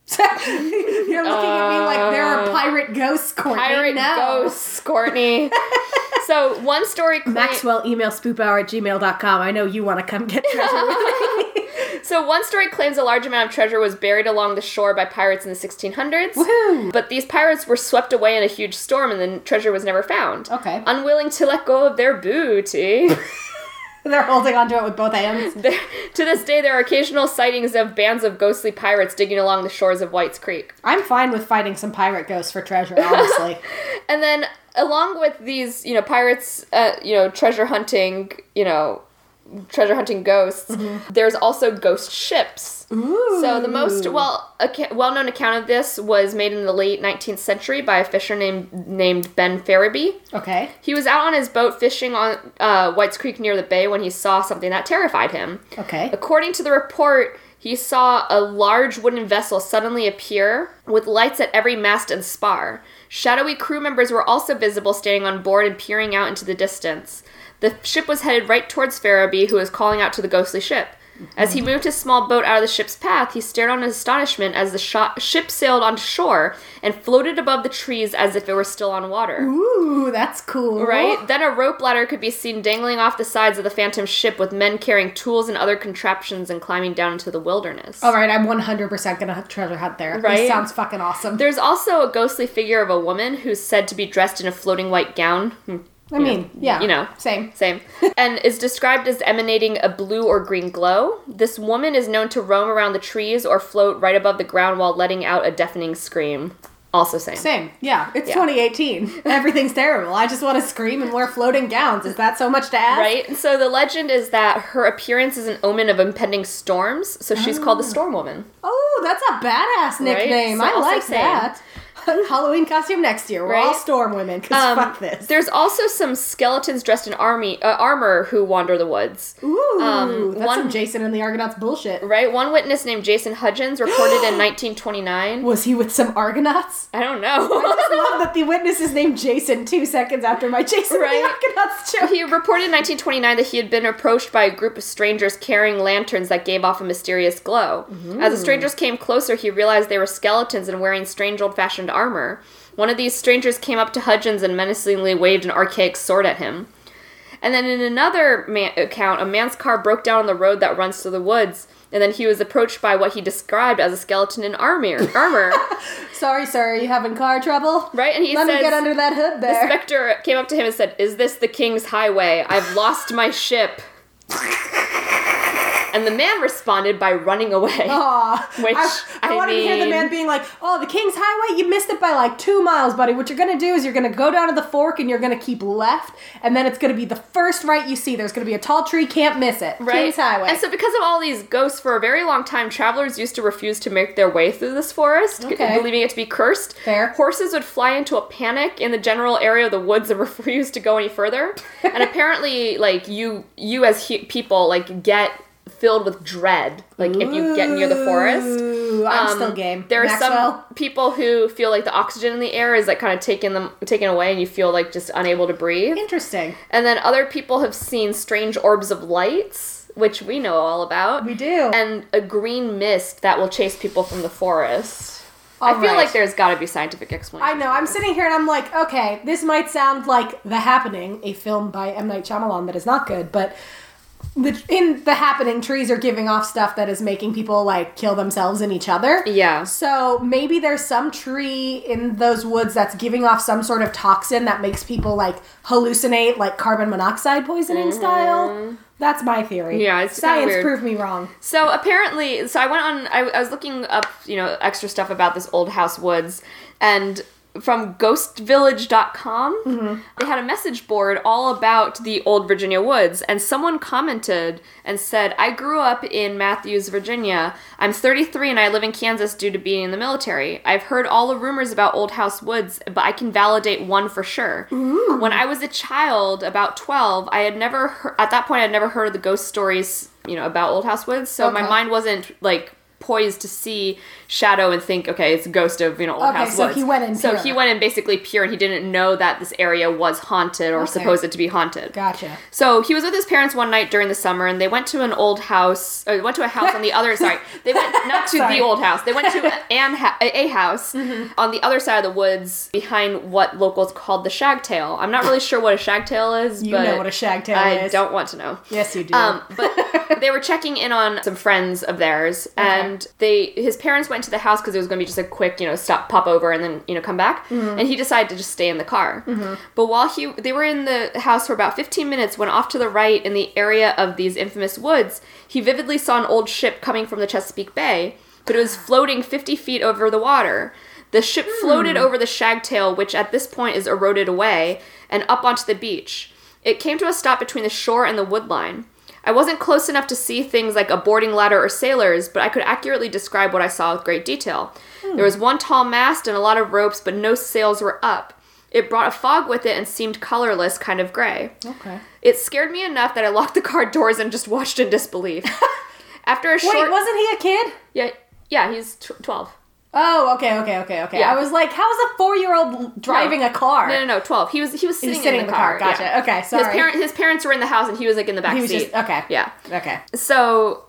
<laughs> You're looking at me like there are pirate ghosts, Courtney. Uh, Pirate no. ghosts, <laughs> Courtney. so one story. Claim- Maxwell, email spoophour at gmail.com. I know you want to come get treasure with me. <laughs> So one story claims a large amount of treasure was buried along the shore by pirates in the 1600s. Woohoo! But these pirates were swept away in a huge storm and the treasure was never found. Okay. Unwilling to let go of their booty. <laughs> They're holding onto it with both hands. <laughs> There, to this day, there are occasional sightings of bands of ghostly pirates digging along the shores of White's Creek. I'm fine with fighting some pirate ghosts for treasure, honestly. <laughs> And then, along with these, you know, pirates, uh, you know, treasure hunting, you know, treasure hunting ghosts, there's also ghost ships. So the most well acca- well-known account of this was made in the late 19th century by a fisher named named Ben Ferebee. okay. He was out on his boat fishing on uh, White's Creek near the bay when he saw something that terrified him. Okay. According to the report, he saw a large wooden vessel suddenly appear with lights at every mast and spar. Shadowy crew members were also visible standing on board and peering out into the distance. The ship was headed right towards Ferebee, who was calling out to the ghostly ship. As he mm-hmm. moved his small boat out of the ship's path, he stared on in astonishment as the ship sailed onto shore and floated above the trees as if it were still on water. Ooh, that's cool. Right? Then a rope ladder could be seen dangling off the sides of the phantom ship with men carrying tools and other contraptions and climbing down into the wilderness. All right, I'm 100% going to treasure hunt there. Right? This sounds fucking awesome. There's also a ghostly figure of a woman who's said to be dressed in a floating white gown. Hmm. I mean, yeah. you know. Same. Same. <laughs> and is described as emanating a blue or green glow. This woman is known to roam around the trees or float right above the ground while letting out a deafening scream. Also same. Same. Yeah. It's Yeah. 2018. <laughs> Everything's terrible. I just want to scream and wear floating gowns. Is that so much to ask? Right? So the legend is that her appearance is an omen of impending storms, so she's called the ah. Storm Woman. Oh, that's a badass Right? nickname. So I like same. that. <laughs> Halloween costume next year. We're all Right? storm women because Um, fuck this. There's also some skeletons dressed in army uh, armor who wander the woods. Ooh, um, that's one- some Jason and the Argonauts bullshit. Right? One witness named Jason Hudgens reported in <gasps> 1929. Was he with some Argonauts? I don't I know. just <laughs> love that the witness is named Jason two seconds after my Jason and Right. the Argonauts joke. He reported in 1929 that he had been approached by a group of strangers carrying lanterns that gave off a mysterious glow. As the strangers came closer, he realized they were skeletons and wearing strange old fashioned armor. One of these strangers came up to Hudgens and menacingly waved an archaic sword at him. And then in another man- account, a man's car broke down on the road that runs through the woods, and then he was approached by what he described as a skeleton in armor. armor, <laughs> Sorry, sir, are you having car trouble? right? And he said, Let says, me get under that hood there. The specter came up to him and said, Is this the king's highway? I've lost my ship. <laughs> And the man responded by running away. Aw. <laughs> Which, I, I, I wanted to hear the man being like, "Oh, the King's Highway, you missed it by like two miles, buddy. What you're gonna do is you're gonna go down to the fork and you're gonna keep left, and then it's gonna be the first right you see. There's gonna be a tall tree, can't miss it. King's Highway. And so, because of all these ghosts, for a very long time, travelers used to refuse to make their way through this forest, Okay. believing it to be cursed. Fair. Horses would fly into a panic in the general area of the woods and <laughs> refuse to go any further. and <laughs> apparently, like you, you as hu- people, like get filled with dread, like if you get near the forest. Ooh, I'm Um, still game. There are Maxwell? some people who feel like the oxygen in the air is like kind of taken them taken away, and you feel like just unable to breathe. Interesting. And then other people have seen strange orbs of lights, which we know all about, We do. and a green mist that will chase people from the forest. I feel right. like there's got to be scientific explanation. I know. I'm sitting here and I'm like, okay, this might sound like The Happening, a film by M Night Shyamalan that is not good, but the, in The Happening, trees are giving off stuff that is making people like kill themselves and each other. Yeah. So maybe there's some tree in those woods that's giving off some sort of toxin that makes people like hallucinate, like carbon monoxide poisoning style. That's my theory. Mm-hmm. Yeah, it's science proved me wrong. So apparently, so I went on. I, I was looking up, you know, extra stuff about this old house woods, and from ghostvillage.com, mm-hmm. they had a message board all about the old Virginia woods, and someone commented and said, "I grew up in Mathews, Virginia. I'm 33 and I live in Kansas due to being in the military. I've heard all the rumors about old house woods, but I can validate one for sure. When I was a child, about 12, I had never heard, at that point I'd never heard of the ghost stories, you know, about old house woods. So my mind wasn't like poised to see shadow and think, okay, it's a ghost of you know old Okay, house so woods. he went in So pure. he went in basically pure, and he didn't know that this area was haunted or Okay. supposed to be haunted. Gotcha. So he was with his parents one night during the summer, and they went to an old house. Or went to a house on the other. Sorry, they went <laughs> not to the old house. They went to <laughs> an ha- a house Mm-hmm. on the other side of the woods, behind what locals called the shagtail. I'm not really sure what a shagtail is. You but know what a shagtail I is. I don't want to know. Yes, you do. Um, but <laughs> they were checking in on some friends of theirs, and they his parents went to the house because it was going to be just a quick, you know, stop, pop over, and then you know come back. Mm-hmm. And he decided to just stay in the car. But while he they were in the house for about 15 minutes, when off to the right in the area of these infamous woods, he vividly saw an old ship coming from the Chesapeake Bay, but it was <gasps> floating 50 feet over the water. The ship floated over the shagtail, which at this point is eroded away, and up onto the beach. It came to a stop between the shore and the wood line. I wasn't close enough to see things like a boarding ladder or sailors, but I could accurately describe what I saw with great detail. There hmm. was one tall mast and a lot of ropes, but no sails were up. It brought a fog with it and seemed colorless, kind of gray. okay. It scared me enough that I locked the car doors and just watched in disbelief. <laughs> After a short. Wait, wasn't he a kid? yeah, yeah, he's tw- twelve. Oh, okay, okay, okay, okay. Yeah. I was like, how is a four-year-old driving a car? No, no, no, twelve. He was he was sitting, sitting in the, car. Gotcha. yeah. Okay, sorry. His parent his parents were in the house and he was like in the back He was seat. just okay. Yeah. Okay. So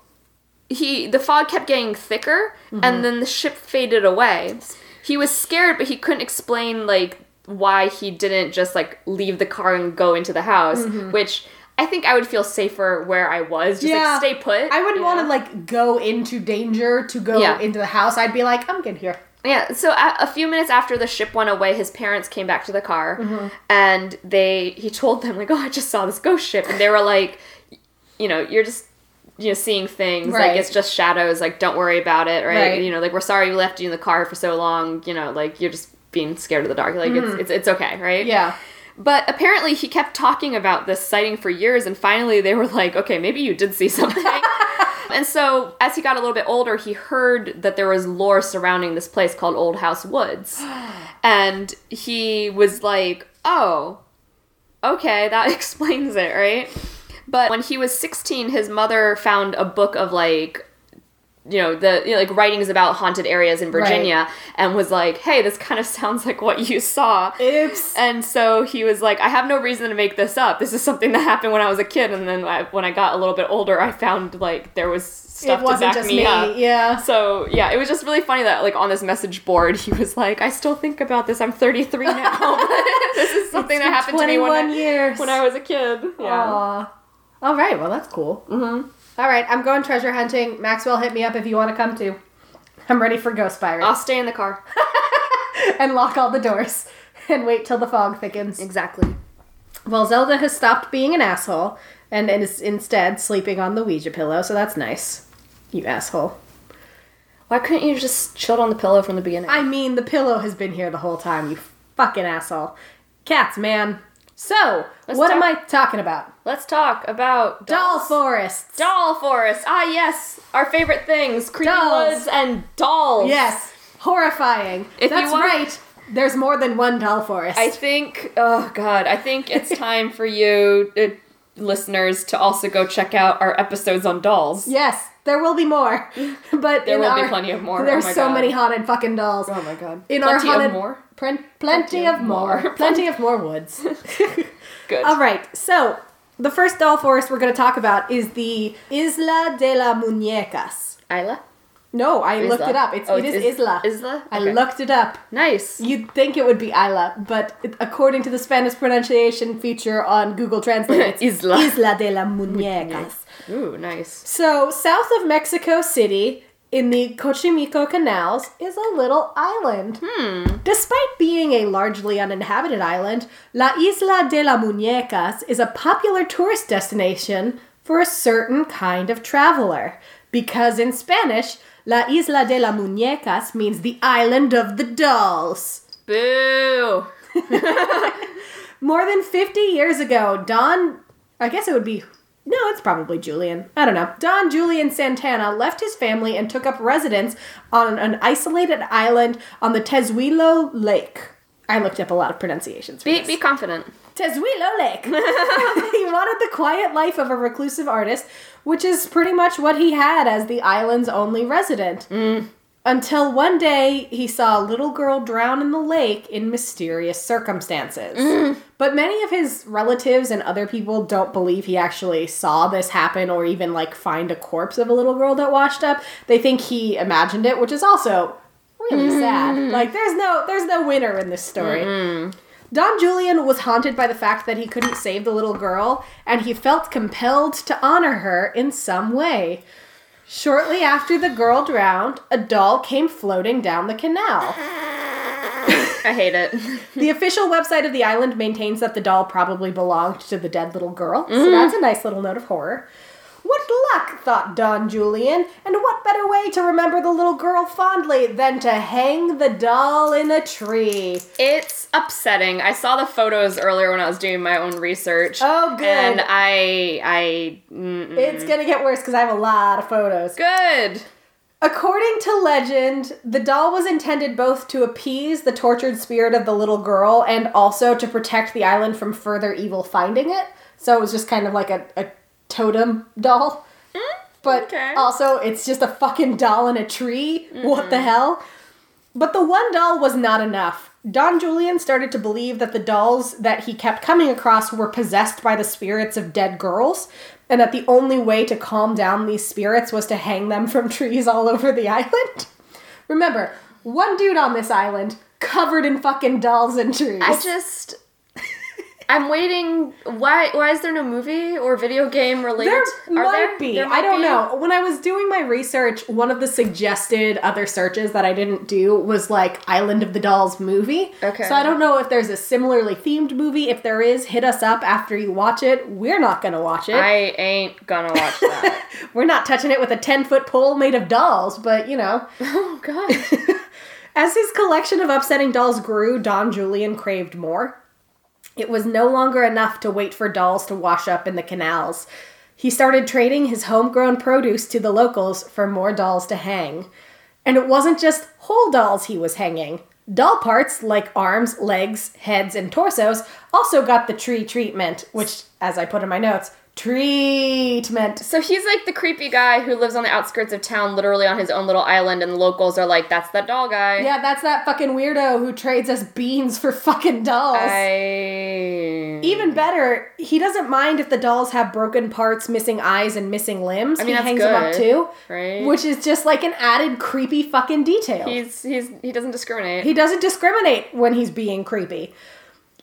he the fog kept getting thicker Mm-hmm. and then the ship faded away. He was scared but he couldn't explain like why he didn't just like leave the car and go into the house, Mm-hmm. which I think I would feel safer where I was. Just Yeah. like stay put. I wouldn't want to like go into danger to go Yeah. into the house. I'd be like, I'm good here. Yeah, so a, a few minutes after the ship went away, his parents came back to the car, mm-hmm. and they he told them like, "Oh, I just saw this ghost ship," and they were like, "You know, you're just you know seeing things Right. like it's just shadows. Like, don't worry about it, right? Right. You know, like we're sorry we left you in the car for so long. You know, like you're just being scared of the dark. Like it's mm-hmm. it's it's okay, right? Yeah. But apparently, he kept talking about this sighting for years, and finally, they were like, okay, maybe you did see something. <laughs> and so, as he got a little bit older, he heard that there was lore surrounding this place called Old House Woods. <gasps> and he was like, oh, okay, that <laughs> explains it, right? But when he was 16, his mother found a book of like, you know, the you know, like writings about haunted areas in Virginia and was like, hey, this kind of sounds like what you saw. Oops. And so he was like, I have no reason to make this up. This is something that happened when I was a kid. And then I, when I got a little bit older, I found like there was stuff it wasn't to back just me, me. up. Yeah. So yeah, it was just really funny that like on this message board, he was like, I still think about this. I'm 33 <laughs> now. <laughs> this is something that happened to me when 21 I, when I was a kid. Yeah. Aw. All right. Well, that's cool. Mm-hmm. All right. I'm going treasure hunting. Maxwell, hit me up if you want to come too. I'm ready for Ghost Pirates. I'll stay in the car. <laughs> and lock all the doors <laughs> and wait till the fog thickens. Exactly. Well, Zelda has stopped being an asshole and is instead sleeping on the Ouija pillow, so that's nice. You asshole. Why couldn't you just chilled on the pillow from the beginning? I mean, the pillow has been here the whole time, you fucking asshole. Cats, man. So, Let's what am I talking about? Let's talk about Doll dolls. forests. Doll forest. Ah, yes. Our favorite things: creepy Dolls. woods and dolls. Yes, horrifying. If you That's want- right. There's more than one doll forest. I think. Oh God, I think it's <laughs> time for you, uh, listeners, to also go check out our episodes on dolls. yes, there will be more, <laughs> but There will be plenty of more. There's Oh so God. many haunted fucking dolls. Oh my God. In plenty our haunted, of more. Plen- <laughs> plenty, of, more. plenty of more woods. <laughs> Good. All right, so the first doll forest we're going to talk about is the Isla de la Muñecas. Isla. No, I looked it up. It's, Oh, it's is Is- Isla. Isla? I looked it up. Nice. You'd think it would be Isla, but according to the Spanish pronunciation feature on Google Translate, it's Isla. Isla de la Muñecas. Ooh, nice. So, south of Mexico City, in the Xochimilco canals, is a little island. Hmm. Despite being a largely uninhabited island, La Isla de la Muñecas is a popular tourist destination for a certain kind of traveler. Because in Spanish, La Isla de la Muñecas means the island of the dolls. Boo. <laughs> <laughs> More than 50 years ago, Don, I guess it would be, no, it's probably Julian. I don't know. Don Julian Santana left his family and took up residence on an isolated island on the Teshuilo Lake. I looked up a lot of pronunciations. For Be this. be confident. Teshuilo Lake. <laughs> <laughs> he wanted the quiet life of a reclusive artist, which is pretty much what he had as the island's only resident. Mm. Until one day he saw a little girl drown in the lake in mysterious circumstances. Mm. But many of his relatives and other people don't believe he actually saw this happen or even like find a corpse of a little girl that washed up. They think he imagined it, which is also really mm-hmm. sad. Like there's no there's no winner in this story. Don Julian was haunted by the fact that he couldn't save the little girl, and he felt compelled to honor her in some way. Shortly after the girl drowned, a doll came floating down the canal. I hate it. <laughs> The official website of the island maintains that the doll probably belonged to the dead little girl, so mm-hmm. that's a nice little note of horror. What luck, thought Don Julian, and what better way to remember the little girl fondly than to hang the doll in a tree? It's upsetting. I saw the photos earlier when I was doing my own research. Oh, good. And I, I, mm, It's gonna get worse because I have a lot of photos. good. According to legend, the doll was intended both to appease the tortured spirit of the little girl and also to protect the island from further evil finding it. So it was just kind of like a, a totem doll. Mm, but okay. also, it's just a fucking doll in a tree. What the hell? But the one doll was not enough. Don Julian started to believe that the dolls that he kept coming across were possessed by the spirits of dead girls, and that the only way to calm down these spirits was to hang them from trees all over the island. Remember, one dude on this island covered in fucking dolls and trees. I just, I'm waiting. Why? Why is there no movie or video game related? There Are might there? be. There I don't be? know. When I was doing my research, one of the suggested other searches that I didn't do was like Island of the Dolls movie. Okay. So I don't know if there's a similarly themed movie. If there is, hit us up after you watch it. We're not gonna watch it. I ain't gonna watch that. <laughs> We're not touching it with a 10 foot pole made of dolls, but you know. <laughs> oh god. <laughs> As his collection of upsetting dolls grew, Don Julian craved more. It was no longer enough to wait for dolls to wash up in the canals. He started trading his homegrown produce to the locals for more dolls to hang. And it wasn't just whole dolls he was hanging. Doll parts like arms, legs, heads, and torsos also got the tree treatment, which, as I put in my notes, treatment. So he's like the creepy guy who lives on the outskirts of town, literally on his own little island, and the locals are like, "That's that doll guy." Yeah, that's that fucking weirdo who trades us beans for fucking dolls. I. Even better, he doesn't mind if the dolls have broken parts, missing eyes, and missing limbs. mean, he hangs them up too, right? which is just like an added creepy fucking detail. He's he's he doesn't discriminate. he doesn't discriminate when he's being creepy.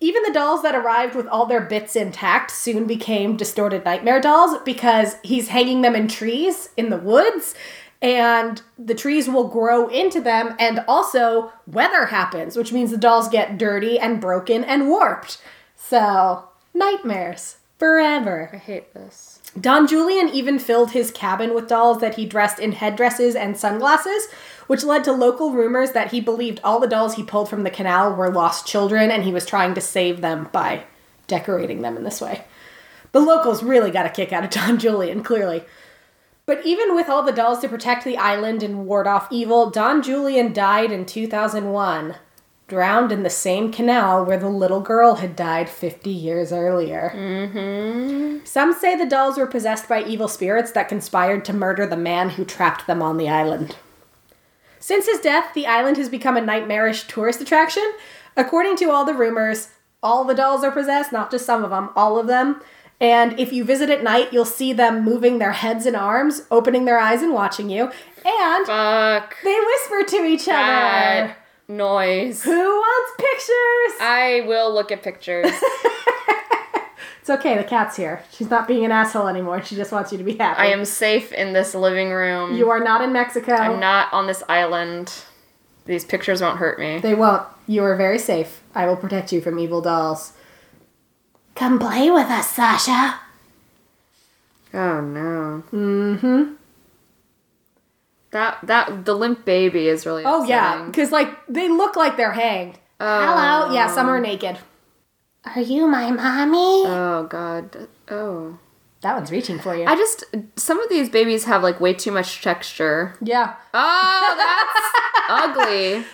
Even the dolls that arrived with all their bits intact soon became distorted nightmare dolls because he's hanging them in trees in the woods and the trees will grow into them and also weather happens, which means the dolls get dirty and broken and warped. So, nightmares forever. I hate this. Don Julian even filled his cabin with dolls that he dressed in headdresses and sunglasses, which led to local rumors that he believed all the dolls he pulled from the canal were lost children and he was trying to save them by decorating them in this way. The locals really got a kick out of Don Julian, clearly. But even with all the dolls to protect the island and ward off evil, Don Julian died in 2001, drowned in the same canal where the little girl had died 50 years earlier. Mm-hmm. Some say the dolls were possessed by evil spirits that conspired to murder the man who trapped them on the island. Since his death, the island has become a nightmarish tourist attraction. According to all the rumors, all the dolls are possessed, not just some of them, all of them. And if you visit at night, you'll see them moving their heads and arms, opening their eyes and watching you. And Fuck they whisper to each other. that noise. Who wants pictures? I will look at pictures. <laughs> It's okay, the cat's here. She's not being an asshole anymore. She just wants you to be happy. I am safe in this living room. You are not in Mexico. I'm not on this island. These pictures won't hurt me. They won't. You are very safe. I will protect you from evil dolls. Come play with us, Sasha. Oh no. Mm-hmm. That that the limp baby is really. Oh yeah, because like they look like they're hanged. Hello. Yeah, some are naked. Are you my mommy? Oh god. Oh. that one's reaching for you. I just some of these babies have like way too much texture. yeah. Oh, that's <laughs> ugly.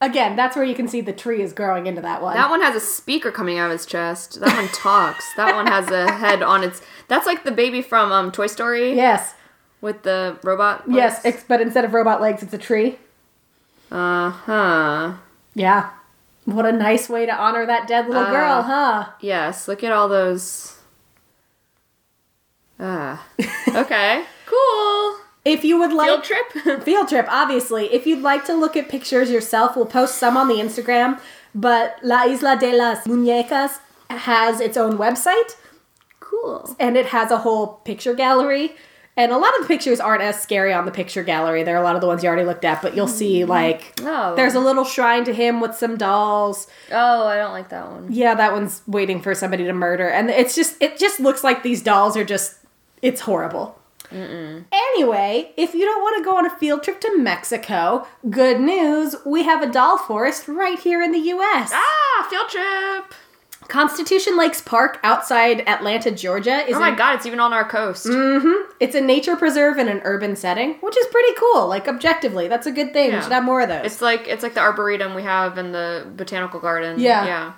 Again, that's where you can see the tree is growing into that one. That one has a speaker coming out of his chest. That one talks. that one has a head on its. That's like the baby from um Toy Story yes. with the robot. Yes, ex- but instead of robot legs, it's a tree. Uh huh. Yeah. What a nice way to honor that dead little girl, huh? Yes. Look at all those. Ah. <laughs> Okay. cool. If you would like Field trip. <laughs> Field trip, obviously. If you'd like to look at pictures yourself, we'll post some on the Instagram. But La Isla de las Muñecas has its own website cool. and it has a whole picture gallery. And a lot of the pictures aren't as scary on the picture gallery. There are a lot of the ones you already looked at, but you'll see like Oh. there's a little shrine to him with some dolls. Oh, I don't like that one. Yeah, that one's waiting for somebody to murder. And it's just it just looks like these dolls are just it's horrible. Anyway, if you don't want to go on a field trip to Mexico, good news, we have a doll forest right here in the US. Ah, field trip. Constitution Lakes Park outside Atlanta, Georgia is Oh my god, it's even on our coast. Mm-hmm. it's a nature preserve in an urban setting, which is pretty cool. Like objectively, that's a good thing. We should have more of those. It's like it's like the arboretum we have in the botanical garden. Yeah. Yeah.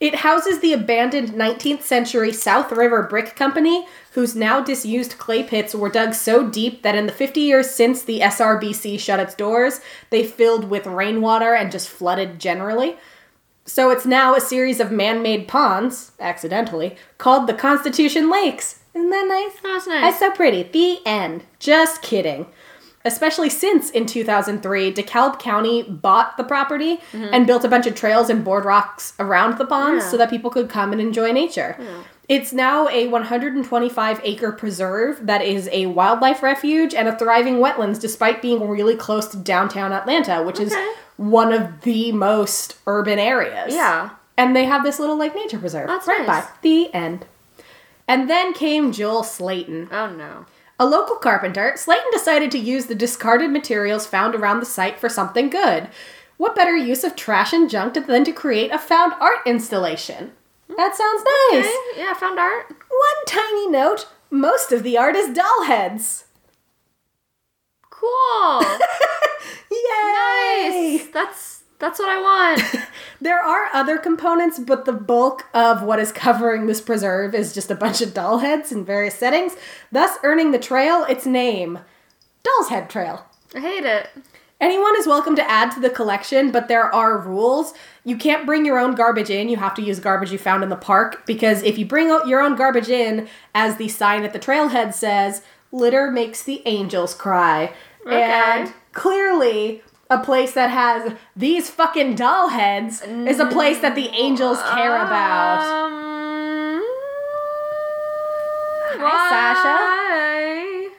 It houses the abandoned 19th century South River Brick Company, whose now disused clay pits were dug so deep that in the 50 years since the SRBC shut its doors, they filled with rainwater and just flooded generally. So it's now a series of man made ponds, accidentally, called the Constitution Lakes. Isn't that nice? That's nice. That's so pretty. The end. Just kidding. especially since in 2003, DeKalb County bought the property mm-hmm. and built a bunch of trails and boardwalks around the ponds Yeah. so that people could come and enjoy nature. It's now a 125 acre preserve that is a wildlife refuge and a thriving wetlands despite being really close to downtown Atlanta, which is Okay. One of the most urban areas. Yeah. And they have this little like nature preserve That's right nice. by. The end. And then came Joel Slaton. Oh no. A local carpenter, Slayton decided to use the discarded materials found around the site for something good. What better use of trash and junk than to create a found art installation? That sounds nice. Okay, yeah, found art. One tiny note most of the art is doll heads. Cool. <laughs> Yay! nice. That's that's what I want. <laughs> There are other components, but the bulk of what is covering this preserve is just a bunch of doll heads in various settings, thus earning the trail its name Doll's Head Trail. I hate it. Anyone is welcome to add to the collection, but there are rules. You can't bring your own garbage in. You have to use garbage you found in the park because if you bring out your own garbage in, as the sign at the trailhead says, litter makes the angels cry. Okay. And clearly, a place that has these fucking doll heads is a place that the angels care about. Um, Hi, Sasha.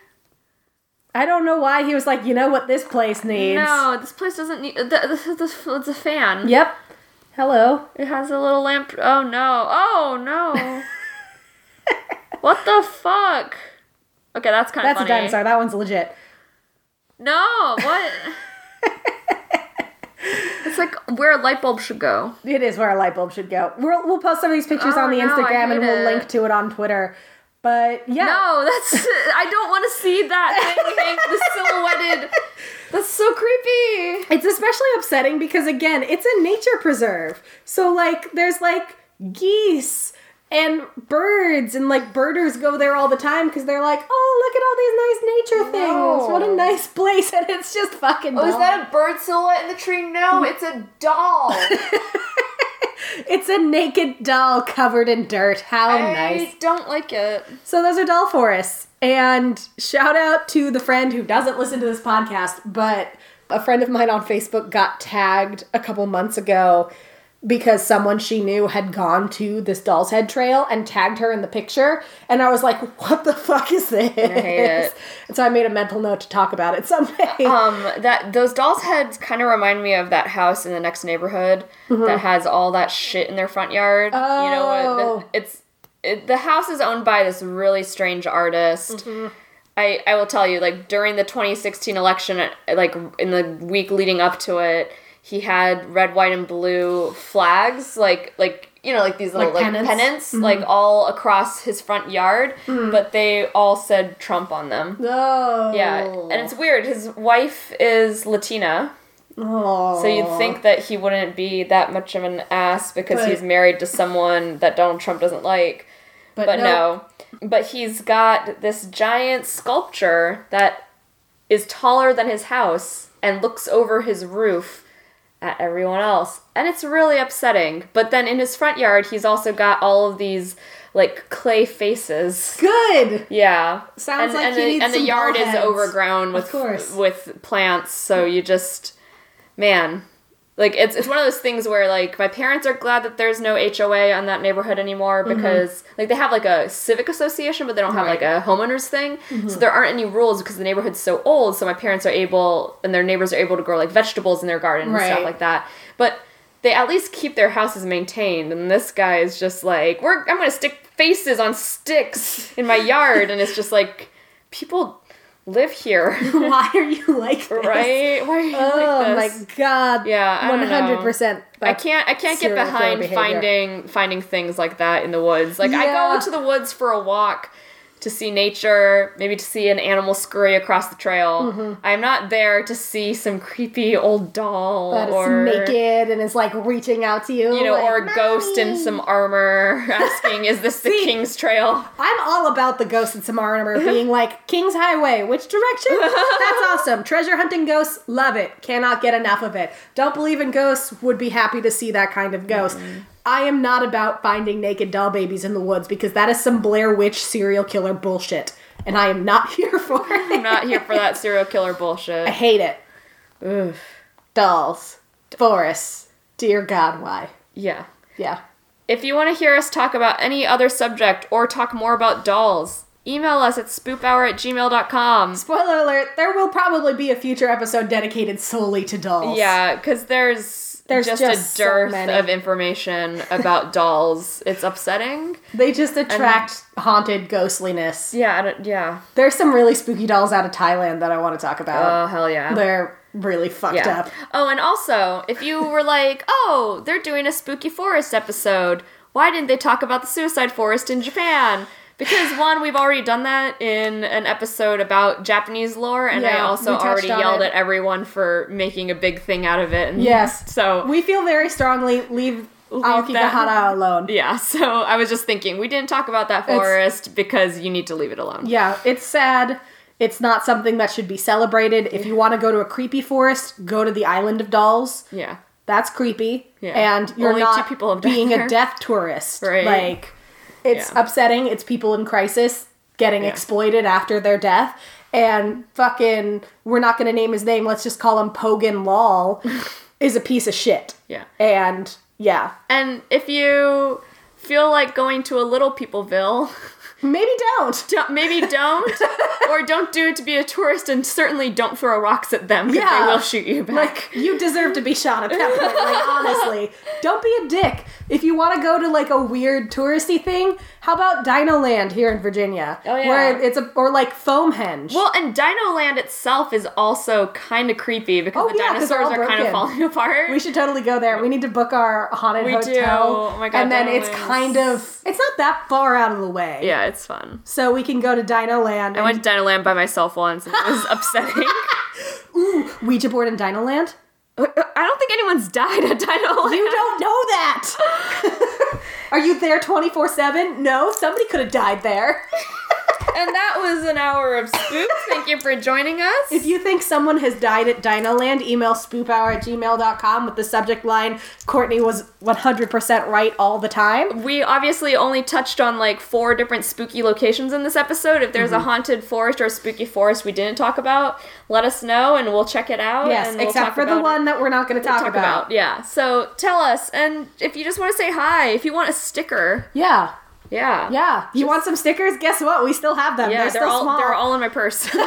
I don't know why he was like, you know what this place needs. No, this place doesn't need. th- This is this, it's a fan. Yep. Hello. It has a little lamp. Oh no! Oh no! <laughs> what the fuck? Okay, that's kind of That's funny. a dinosaur. That one's legit. No, what? <laughs> it's like where a light bulb should go. It is where a light bulb should go. We'll, we'll post some of these pictures Oh, on the no, Instagram and we'll it. link to it on Twitter. But yeah. No, that's. <laughs> I don't want to see that thing. <laughs> hang- the silhouetted. That's so creepy. It's especially upsetting because again, it's a nature preserve. So like there's like geese and birds and like birders go there all the time because they're like, oh look at all these nice nature things. What a nice place <laughs> and it's just fucking Oh, is that a bird silhouette in the tree? No, mm. it's a doll. <laughs> It's a naked doll covered in dirt. How I nice. don't like it. So those are doll forests. And shout out to the friend who doesn't listen to this podcast, but a friend of mine on Facebook got tagged a couple months ago because someone she knew had gone to this doll's head trail and tagged her in the picture. And I was like, what the fuck is this? hate it. And so I made a mental note to talk about it <laughs> someday. Um, that those dolls' heads kind of remind me of that house in the next neighborhood that has all that shit in their front yard. You know, Oh. what? the, it's it, the house is owned by this really strange artist. I I will tell you, like during the 2016 election, like in the week leading up to it, he had red, white, and blue flags, like like you know, like these little Like like, pennants? pennants, mm-hmm. like all across his front yard, mm-hmm. but they all said Trump on them. oh. Yeah, and it's weird. His wife is Latina, Oh. so you'd think that he wouldn't be that much of an ass because But- he's married to someone that Donald Trump doesn't like. but, But no. But he's got this giant sculpture that is taller than his house and looks over his roof at everyone else. And it's really upsetting. But then in his front yard, he's also got all of these like clay faces. Good. Yeah. Sounds and, like and he the, needs and the yard is overgrown with course. with plants, so you just man, like it's it's one of those things where like my parents are glad that there's no HOA on that neighborhood anymore mm-hmm. because like they have like a civic association, but they don't have like a homeowners thing, mm-hmm. so there aren't any rules because the neighborhood's so old. So my parents are able and their neighbors are able to grow like vegetables in their garden and stuff like that, but. They at least keep their houses maintained, and this guy is just like, "We're I'm gonna stick faces on sticks in my yard," and it's just like, people live here, <laughs> Why are you like this? right? Why are you Oh like this? my god. Yeah, One hundred percent. I can't I can't get behind finding finding things like that in the woods. Like I go to the woods for a walk to see nature, maybe to see an animal scurry across the trail. I'm not there to see some creepy old doll That is or naked and is like reaching out to you. you know, like, or a ghost in some armor <laughs> asking, "Is this the See- King's Trail?" I'm all about the ghost in some armor being <laughs> like King's Highway. Which direction? That's <laughs> awesome. Treasure hunting ghosts, love it. Cannot get enough of it. Don't believe in ghosts. Would be happy to see that kind of ghost. Mm-hmm. I am not about finding naked doll babies in the woods because that is some Blair Witch serial killer bullshit. And I am not <laughs> here for it. I'm not here for that serial killer bullshit. I hate it. Ugh. Dolls. Forests. Dear God, why? Yeah. Yeah. If you want to hear us talk about any other subject or talk more about dolls, email us at spoophour at gmail.com. Spoiler alert, there will probably be a future episode dedicated solely to dolls. Yeah, because there's, There's just, just a so dearth many. of information about dolls. It's upsetting. They just attract haunted ghostliness. Yeah, I don't, yeah. There's some really spooky dolls out of Thailand that I want to talk about. Oh, hell yeah. They're really fucked Yeah. up. Oh, and also, if you were like, <laughs> oh, they're doing a spooky forest episode, why didn't they talk about the suicide forest in Japan? Because one, we've already done that in an episode about Japanese lore, and I also already yelled it. at everyone for making a big thing out of it. And Yes. So We feel very strongly leave, Aokigahara alone. yeah, <laughs> so I was just thinking we didn't talk about that forest because you need to leave it alone. Yeah, it's sad. It's not something that should be celebrated. If you want to go to a creepy forest, go to the Island of Dolls. Yeah. That's creepy. Yeah. And you're Only two not people being there. a death tourist. Right. Like, it's Yeah. upsetting. It's people in crisis getting Yeah. exploited after their death. And fucking, we're not going to name his name. Let's just call him Pogan Lol, <laughs> is a piece of shit. Yeah. And yeah, And if you feel like going to a little peopleville, maybe don't. don't, maybe don't, <laughs> or don't do it to be a tourist, and certainly don't throw rocks at them because Yeah. they will shoot you back. Like you deserve to be shot at that point. Like <laughs> honestly, don't be a dick. If you want to go to like a weird touristy thing, how about Dino Land here in Virginia? Oh, yeah. where it's a or like Foamhenge. well, and Dino Land itself is also kind of creepy because Oh, the yeah, dinosaurs are kind of falling <laughs> apart. we should totally go there. We need to book our haunted We hotel. do. Oh my God, And then Dino it's Land's- kind of it's not that far out of the way. yeah, it's fun. So we can go to Dino Land. I and went to Dino Land by myself once, and it was <laughs> upsetting. Ooh, Ouija board in Dino Land. Uh, uh, I don't think anyone's died at Dino Land. You don't know that. <laughs> Are you there 24 7? No, somebody could have died there. <laughs> And that was an hour of spook. Thank you for joining us. If you think someone has died at Dino Land, email spoophour at gmail.com with the subject line Courtney was 100% right all the time. we obviously only touched on like four different spooky locations in this episode. If there's Mm-hmm. a haunted forest or a spooky forest we didn't talk about, let us know and we'll check it out. Yes, we'll except for the it. one that we're not going to talk, talk about. about. Yeah. So tell us, and if you just want to say hi, if you want a sticker, Yeah, yeah, yeah. You want some stickers? Guess what? We still have them. yeah, they're, they're, all small. they're all in my purse. <laughs>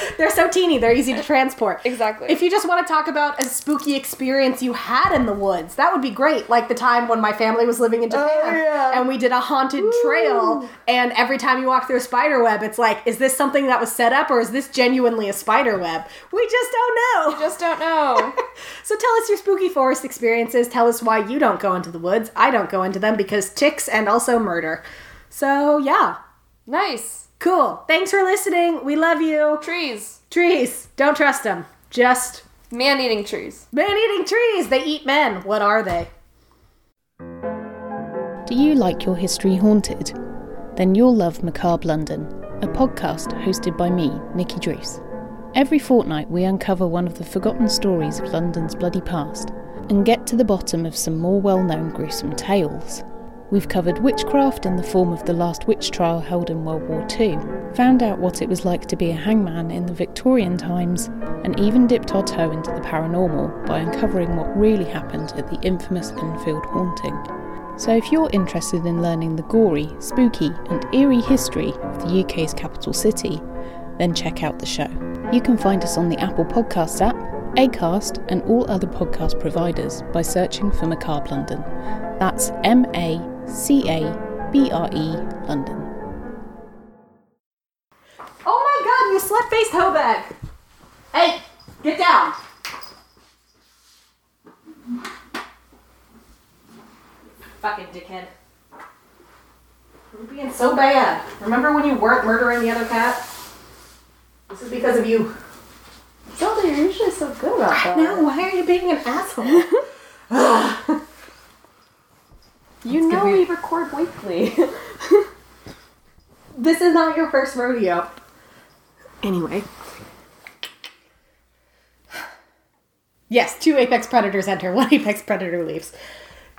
<laughs> They're so teeny. They're easy to transport. Exactly. If you just want to talk about a spooky experience you had in the woods, that would be great. Like the time when my family was living in oh, Japan Oh, yeah. and we did a haunted trail, and every time you walk through a spider web, it's like, is this something that was set up or is this genuinely a spider web? We just don't know. We just don't know. <laughs> So tell us your spooky forest experiences. Tell us why you don't go into the woods. I don't go into them because ticks and also murder. So yeah, nice cool. Thanks for listening. We love you. trees, Trees, don't trust them. Just man-eating trees. man eating trees. They eat men. What are they? Do you like your history haunted? Then you'll love Macabre London, a podcast hosted by me, Nikki Druce. Every fortnight, we uncover one of the forgotten stories of London's bloody past and get to the bottom of some more well known gruesome tales. We've covered witchcraft in the form of the last witch trial held in World War II, found out what it was like to be a hangman in the Victorian times, and even dipped our toe into the paranormal by uncovering what really happened at the infamous Enfield haunting. So, if you're interested in learning the gory, spooky, and eerie history of the UK's capital city, then check out the show. You can find us on the Apple Podcasts app, Acast, and all other podcast providers by searching for Macabre London. That's M A C A B R E London. Oh my god, you slut faced hoe bag! Hey, get down! Fucking dickhead. You're being so bad. Remember when you weren't murdering the other cat? This is because of you. Zelda, you're usually so good about that. No, why are you being an asshole? <laughs> you know we record weekly. <laughs> this is not your first rodeo. Anyway. Yes, two apex predators enter, one apex predator leaves.